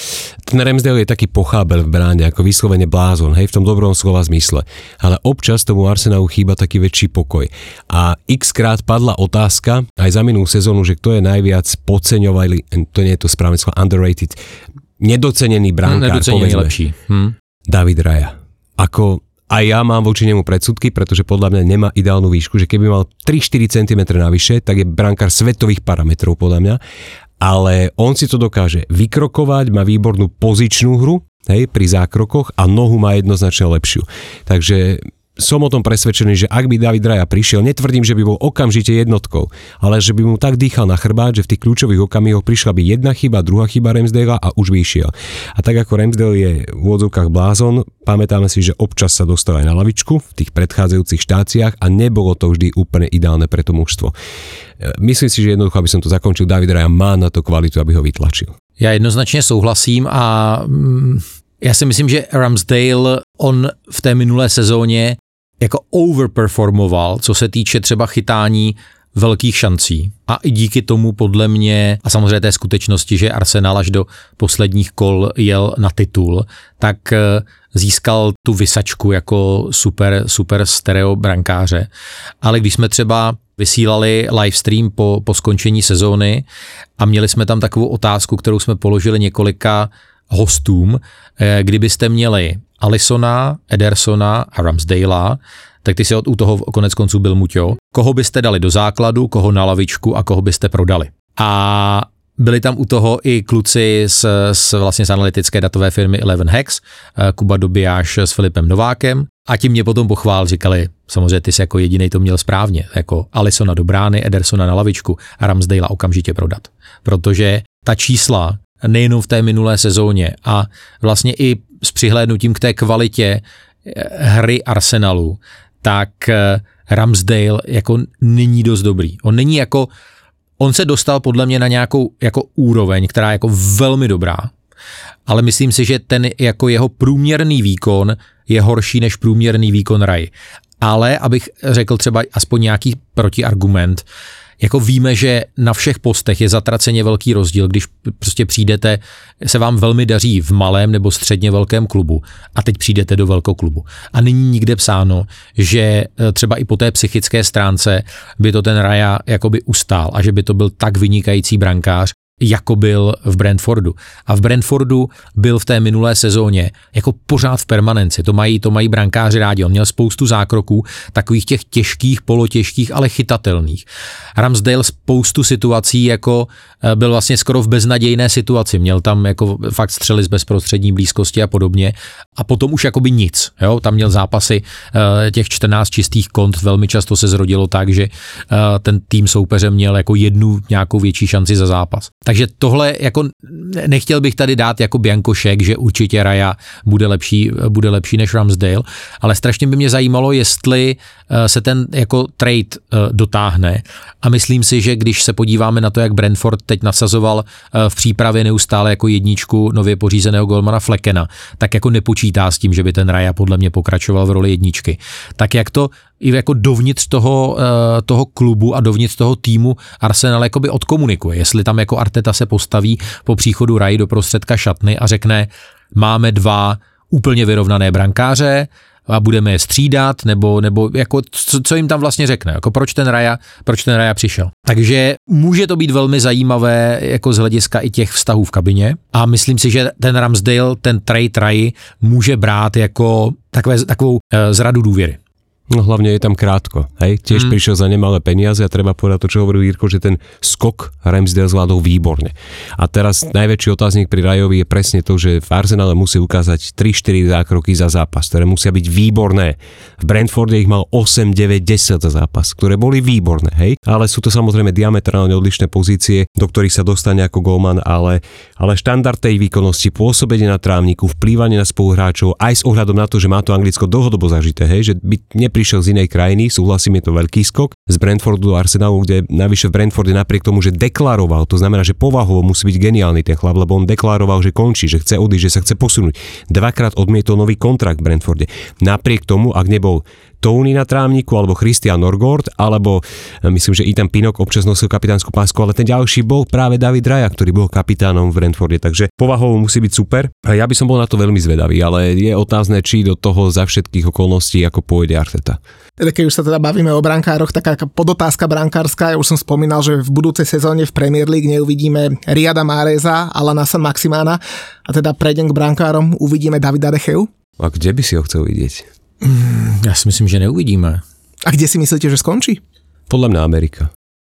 ten Ramsdale je taký pochábel v bráne, ako vyslovene blázon, hej, v tom dobrom slova zmysle. Ale občas tomu Arsenalu chýba taký väčší pokoj. A x krát padla otázka, aj za minulú sezónu, že kto je najviac podceňovali, to nie je to správne slovo, underrated, nedocenený bránkár, Nedocenený lepší. Hm? David Raja. Ako a ja mám voči nemu predsudky, pretože podľa mňa nemá ideálnu výšku, že keby mal 3-4 cm navyše, tak je brankár svetových parametrov podľa mňa ale on si to dokáže vykrokovať, má výbornú pozičnú hru, hej, pri zákrokoch a nohu má jednoznačne lepšiu. Takže som o tom presvedčený, že ak by David Raja prišiel, netvrdím, že by bol okamžite jednotkou, ale že by mu tak dýchal na chrbát, že v tých kľúčových okamihoch prišla by jedna chyba, druhá chyba Ramsdale a už by išiel. A tak ako Ramsdale je v úvodzovkách blázon, pamätáme si, že občas sa dostal aj na lavičku v tých predchádzajúcich štáciách a nebolo to vždy úplne ideálne pre to mužstvo. Myslím si, že jednoducho, aby som to zakončil, David Raja má na to kvalitu, aby ho vytlačil. Já jednoznačně souhlasím a mm, já si myslím, že Ramsdale, on v té minulé sezóně jako overperformoval, co se týče třeba chytání velkých šancí. A i díky tomu podle mě, a samozřejmě té skutečnosti, že Arsenal až do posledních kol jel na titul, tak eh, získal tu vysačku jako super, super stereo brankáře. Ale když jsme třeba vysílali livestream po, po skončení sezóny a měli jsme tam takovou otázku, kterou jsme položili několika hostům, eh, kdybyste měli Alisona, Edersona a Ramsdale, tak ty si od u toho konec konců byl Muťo. Koho byste dali do základu, koho na lavičku a koho byste prodali. A byli tam u toho i kluci z, z vlastně z analytické datové firmy Eleven Hex, eh, Kuba Dobijáš s Filipem Novákem a ti mě potom pochvál, říkali, samozřejmě ty jsi jako jediný to měl správně, jako Alisona do brány, Edersona na lavičku a Ramsdale okamžitě prodat. Protože ta čísla nejenom v té minulé sezóně a vlastně i s přihlédnutím k té kvalitě eh, hry Arsenalu, tak eh, Ramsdale jako není dost dobrý. On není jako, on se dostal podle mě na nějakou jako úroveň, která je jako velmi dobrá, ale myslím si, že ten jako jeho průměrný výkon je horší než průměrný výkon Raj. Ale abych řekl třeba aspoň nějaký protiargument, jako víme, že na všech postech je zatraceně velký rozdíl, když prostě přijdete, se vám velmi daří v malém nebo středně velkém klubu a teď přijdete do velkého klubu. A není nikde psáno, že e, třeba i po té psychické stránce by to ten Raja jakoby ustál a že by to byl tak vynikající brankář, jako byl v Brentfordu. A v Brentfordu byl v té minulé sezóně jako pořád v permanenci. To mají, to mají brankáři rádi. On měl spoustu zákroků, takových těch těžkých, polotěžkých, ale chytatelných. Ramsdale spoustu situací jako eh, byl vlastně skoro v beznadějné situaci. Měl tam jako fakt střely z bezprostřední blízkosti a podobně. A potom už jakoby nic. Jo? Tam měl zápasy eh, těch 14 čistých kont. Velmi často se zrodilo tak, že eh, ten tým soupeře měl jako jednu nějakou větší šanci za zápas. Takže tohle jako nechtěl bych tady dát jako biankošek, že určitě Raja bude lepší, bude lepší než Ramsdale, ale strašně by mě zajímalo, jestli eh, se ten jako trade eh, dotáhne a myslím si, že když se podíváme na to, jak Brentford teď nasazoval eh, v přípravě neustále jako jedničku nově pořízeného golmana Flekena, tak jako nepočítá s tím, že by ten Raja podle mě pokračoval v roli jedničky. Tak jak to i jako dovnitř toho, toho klubu a dovnitř toho týmu Arsenal jakoby odkomunikuje, jestli tam jako Arteta se postaví po příchodu Rai do prostředka šatny a řekne, máme dva úplně vyrovnané brankáře, a budeme je střídat, nebo, nebo jako co, co, jim tam vlastně řekne, jako proč ten Raja, proč ten Raja přišel. Takže může to být velmi zajímavé jako z hlediska i těch vztahů v kabině a myslím si, že ten Ramsdale, ten trade Raji může brát jako takové, takovou e, zradu důvěry. No hlavne je tam krátko, hej? Tiež mm. prišiel za nemalé peniaze a treba povedať to, čo hovoril Jirko, že ten skok Ramsdale zvládol výborne. A teraz najväčší otáznik pri Rajovi je presne to, že v Arsenale musí ukázať 3-4 zákroky za zápas, ktoré musia byť výborné. V Brentforde ich mal 8, 9, 10 za zápas, ktoré boli výborné, hej? Ale sú to samozrejme diametrálne odlišné pozície, do ktorých sa dostane ako golman, ale, ale štandard tej výkonnosti, pôsobenie na trávniku, vplývanie na spoluhráčov, aj s ohľadom na to, že má to Anglicko dlhodobo zažité, hej? že by prišiel z inej krajiny, súhlasím, je to veľký skok, z Brentfordu do Arsenalu, kde navyše v Brentforde napriek tomu, že deklaroval, to znamená, že povahovo musí byť geniálny ten chlap, lebo on deklaroval, že končí, že chce odísť, že sa chce posunúť. Dvakrát odmietol nový kontrakt v Brentforde. Napriek tomu, ak nebol Tony na trávniku, alebo Christian Norgord, alebo e, myslím, že i ten Pinok občas nosil kapitánsku pásku, ale ten ďalší bol práve David Raja, ktorý bol kapitánom v Brentforde, takže povahovo musí byť super. A ja by som bol na to veľmi zvedavý, ale je otázne, či do toho za všetkých okolností ako pôjde Arteta. Teda keď už sa teda bavíme o brankároch, taká podotázka brankárska, ja už som spomínal, že v budúcej sezóne v Premier League neuvidíme Riada Máreza, Alana San Maximána a teda prejdem k brankárom, uvidíme Davida Decheu. A kde by si ho chcel vidieť? Mm, já si myslím, že neuvidíme. A kde si myslíte, že skončí? Podle mě Amerika.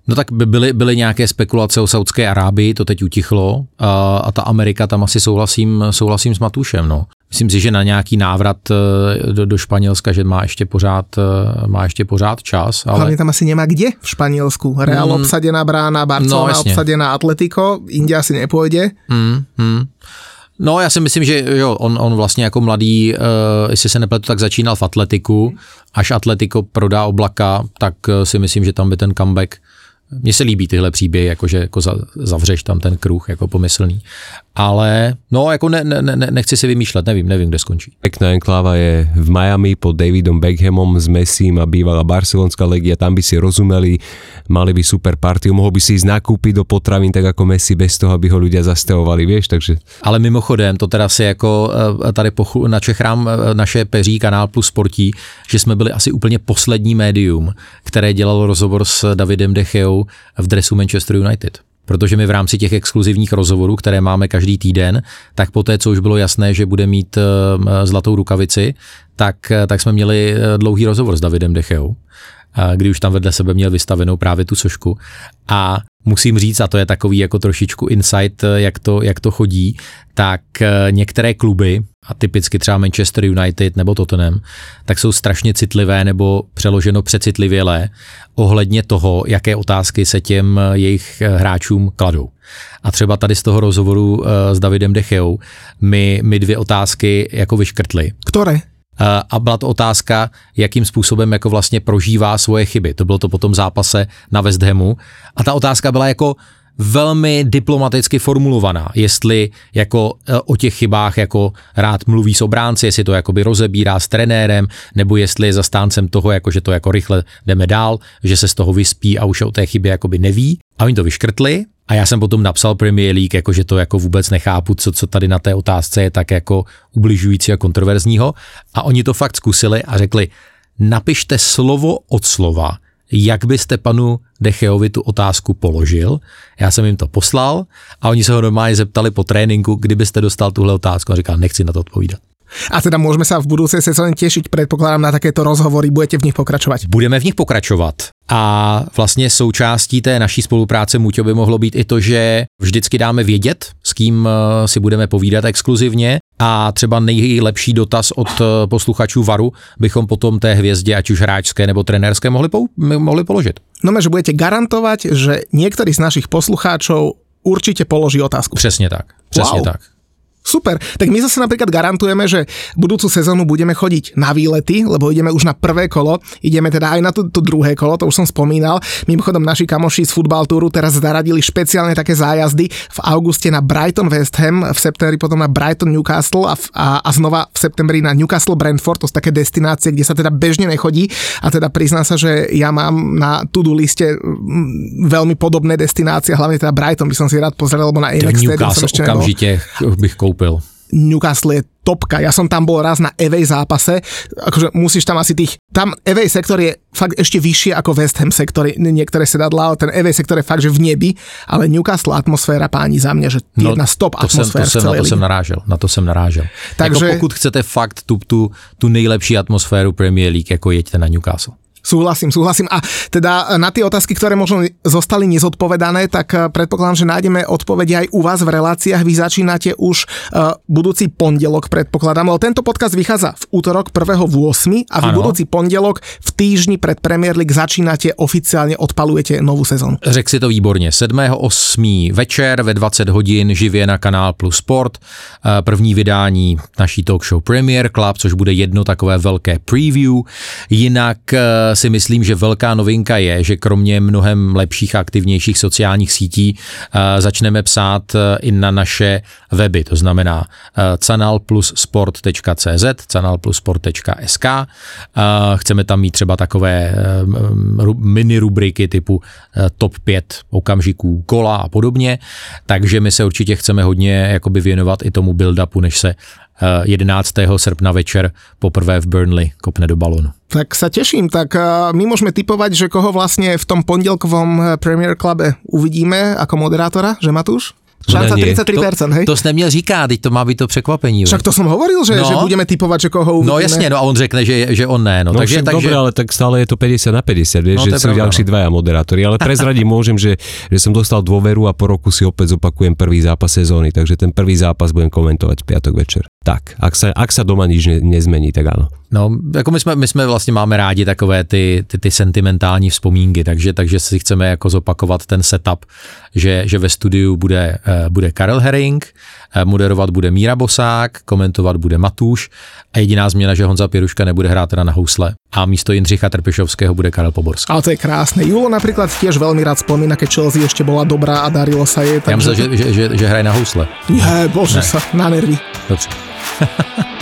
No tak by byly, byly nějaké spekulace o Saudské Arábii, to teď utichlo a, a ta Amerika tam asi souhlasím, souhlasím s Matušem. No. Myslím si, že na nějaký návrat eh, do, do Španělska, že má ještě pořád, eh, má ještě pořád čas. Ale... Hlavně tam asi nemá kde v Španělsku. Real mm. obsadená brána, Barcelona no, obsadená Atletico, India asi nepůjde. Mm, mm. No, já si myslím, že jo, on, on vlastně jako mladý, uh, jestli se nepletu, tak začínal v Atletiku. Až Atletico prodá Oblaka, tak uh, si myslím, že tam by ten comeback mně se líbí tyhle příběhy, jakože jako zavřeš tam ten kruh jako pomyslný. Ale no, jako ne, ne, ne, nechci si vymýšlet, nevím, nevím, kde skončí. Pekná enkláva je v Miami pod Davidom Beckhamom s Messim a bývalá barcelonská legia, tam by si rozumeli, mali by super partiu, mohol by si ísť nakúpiť do potravín tak ako Messi bez toho, aby ho ľudia zastavovali, vieš, takže... Ale mimochodem, to teda si jako eh, tady pochu, na Čechrám eh, naše peří Kanál Plus Sportí, že jsme byli asi úplně poslední médium, které dělalo rozhovor s Davidem Decheou v dresu Manchester United protože my v rámci těch exkluzivních rozhovorů, které máme každý týden, tak poté, co už bylo jasné, že bude mít eh, zlatou rukavici, tak, tak jsme měli dlouhý rozhovor s Davidem Decheou kdy už tam vedle sebe měl vystavenou právě tu sošku. A musím říct, a to je takový jako trošičku insight, jak to, jak to chodí, tak eh, některé kluby, a typicky třeba Manchester United nebo Tottenham, tak jsou strašně citlivé nebo přeloženo přecitlivělé ohledně toho, jaké otázky se těm eh, jejich eh, hráčům kladou. A třeba tady z toho rozhovoru s Davidem Decheou mi, mi dvě otázky jako vyškrtly. Které? A byla to otázka, jakým způsobem jako vlastně prožívá svoje chyby. To bylo to potom zápase na West Hamu a ta otázka byla jako velmi diplomaticky formulovaná, jestli jako e, o těch chybách jako rád mluví s obránci, jestli to jakoby rozebírá s trenérem, nebo jestli je zastáncem toho, jako že to jako rychle jdeme dál, že se z toho vyspí a už o té chybě jakoby neví. A oni to vyškrtli a já jsem potom napsal Premier League, jako že to jako vůbec nechápu, co, co tady na té otázce je tak jako ubližující a kontroverzního. A oni to fakt zkusili a řekli, napište slovo od slova, jak byste panu Decheovi tu otázku položil. Já jsem jim to poslal a oni se ho normálně zeptali po tréninku, kdybyste dostal tuhle otázku a říkal, nechci na to odpovídat. A teda môžeme sa v budúcej sezóne tešiť, predpokladám, na takéto rozhovory, budete v nich pokračovať? Budeme v nich pokračovat. A vlastně součástí té naší spolupráce Muťo by mohlo být i to, že vždycky dáme vědět, s kým eh, si budeme povídat exkluzivně a třeba nejlepší dotaz od eh, posluchačů VARu bychom potom té hvězdě, ať už hráčské nebo trenérské, mohli, pou, mohli položit. No, že budete garantovat, že některý z našich poslucháčov určitě položí otázku. Přesně tak. Přesně wow. tak. Super. Tak my zase napríklad garantujeme, že budúcu sezónu budeme chodiť na výlety, lebo ideme už na prvé kolo, ideme teda aj na to, to druhé kolo, to už som spomínal. Mimochodom naši kamoši z Football Touru teraz zaradili špeciálne také zájazdy v auguste na Brighton West Ham, v septembri potom na Brighton Newcastle a, a, a znova v septembri na Newcastle Brentford, to sú také destinácie, kde sa teda bežne nechodí a teda priznám sa, že ja mám na to-do liste veľmi podobné destinácie, hlavne teda Brighton by som si rád pozrel, lebo na som ešte okamžite bych koupil. Newcastle je topka. Ja som tam bol raz na Evej zápase, akože musíš tam asi tých, tam Evej sektor je fakt ešte vyššie ako West Ham sektor, niektoré sedadlá, ale ten Evej sektor je fakt, že v nebi, ale Newcastle atmosféra páni za mňa, že no, jedna stop to atmosfér jsem, to jsem, na to jsem narážel, na to jsem narážel. Takže jako pokud chcete fakt tu, tu, tu nejlepší atmosféru Premier League, jako jeďte na Newcastle. Súhlasím, súhlasím. A teda na tie otázky, ktoré možno zostali nezodpovedané, tak eh, predpokladám, že nájdeme odpovede aj u vás v reláciách. Vy začínate už uh, budúci pondelok, predpokladám, lebo tento podcast vychádza v útorok 1.8. a v ano. budúci pondelok v týždni pred Premier League začínate oficiálně odpalujete novou sezónu. Řek si to výborně. 7.8. večer ve 20 hodin živě na kanál Plus Sport. První vydání naší talk show Premier Club, což bude jedno takové velké preview. Jinak si myslím, že velká novinka je, že kromě mnohem lepších a aktivnějších sociálních sítí eh, začneme psát eh, i na naše weby, to znamená eh, canalplussport.cz, canalplussport.sk. Chceme tam mít třeba takové mini rubriky typu top 5 okamžiků kola a podobně, takže my se určitě chceme hodně jakoby věnovat i tomu build-upu, než se 11. srpna večer poprvé v Burnley kopne do balonu. Tak sa teším, tak my môžeme typovať, že koho vlastne v tom pondelkovom Premier Clube uvidíme ako moderátora, že Matúš? Šanca nie. 33%, hej? To jsi neměl říkat, teď to má být to překvapení. Však to som hovoril, že, No. že budeme typovať, že koho uvidíme. No jasně, no a on řekne, že, že on ne. No, No takže, však takže, dobre, ale tak stále je to 50 na 50, vieš, No, že to sú pravda, ďalší no. dvaja moderátori, ale prezradiť môžem, že, že som dostal dôveru a po roku si opäť zopakujem prvý zápas sezóny, takže ten prvý zápas budem komentovať v piatok večer. Tak, ak sa, ak sa doma nič ne, nezmení, tak áno. No, jako my jsme, my jsme vlastně máme rádi takové ty, ty, ty sentimentální vzpomínky, takže, takže si chceme jako zopakovat ten setup, že, že ve studiu bude, eh, bude Karel Herring, eh, moderovat bude Míra Bosák, komentovat bude Matuš a jediná změna, že Honza Pěruška nebude hrát teda na housle a místo Jindřicha Trpišovského bude Karel Poborský. Ale to je krásne. Julo napríklad tiež veľmi rád spomína, keď Chelsea ešte bola dobrá a darilo sa jej. Já myslel, že, že, že, že hraje na housle. Nie, bože Ne. sa, na nervy. Dobře. <laughs>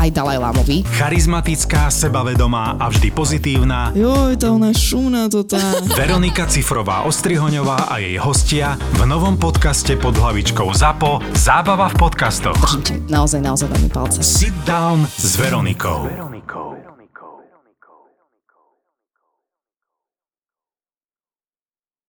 aj Dalaj Lámovi. Charizmatická, sebavedomá a vždy pozitívna Joj, tá ona šumná to tá. <laughs> Veronika Cifrová Ostrihoňová a jej hostia v novom podcaste pod hlavičkou ZAPO Zábava v podcastoch. Držím ti naozaj, naozaj veľmi palce. Sit down s Veronikou.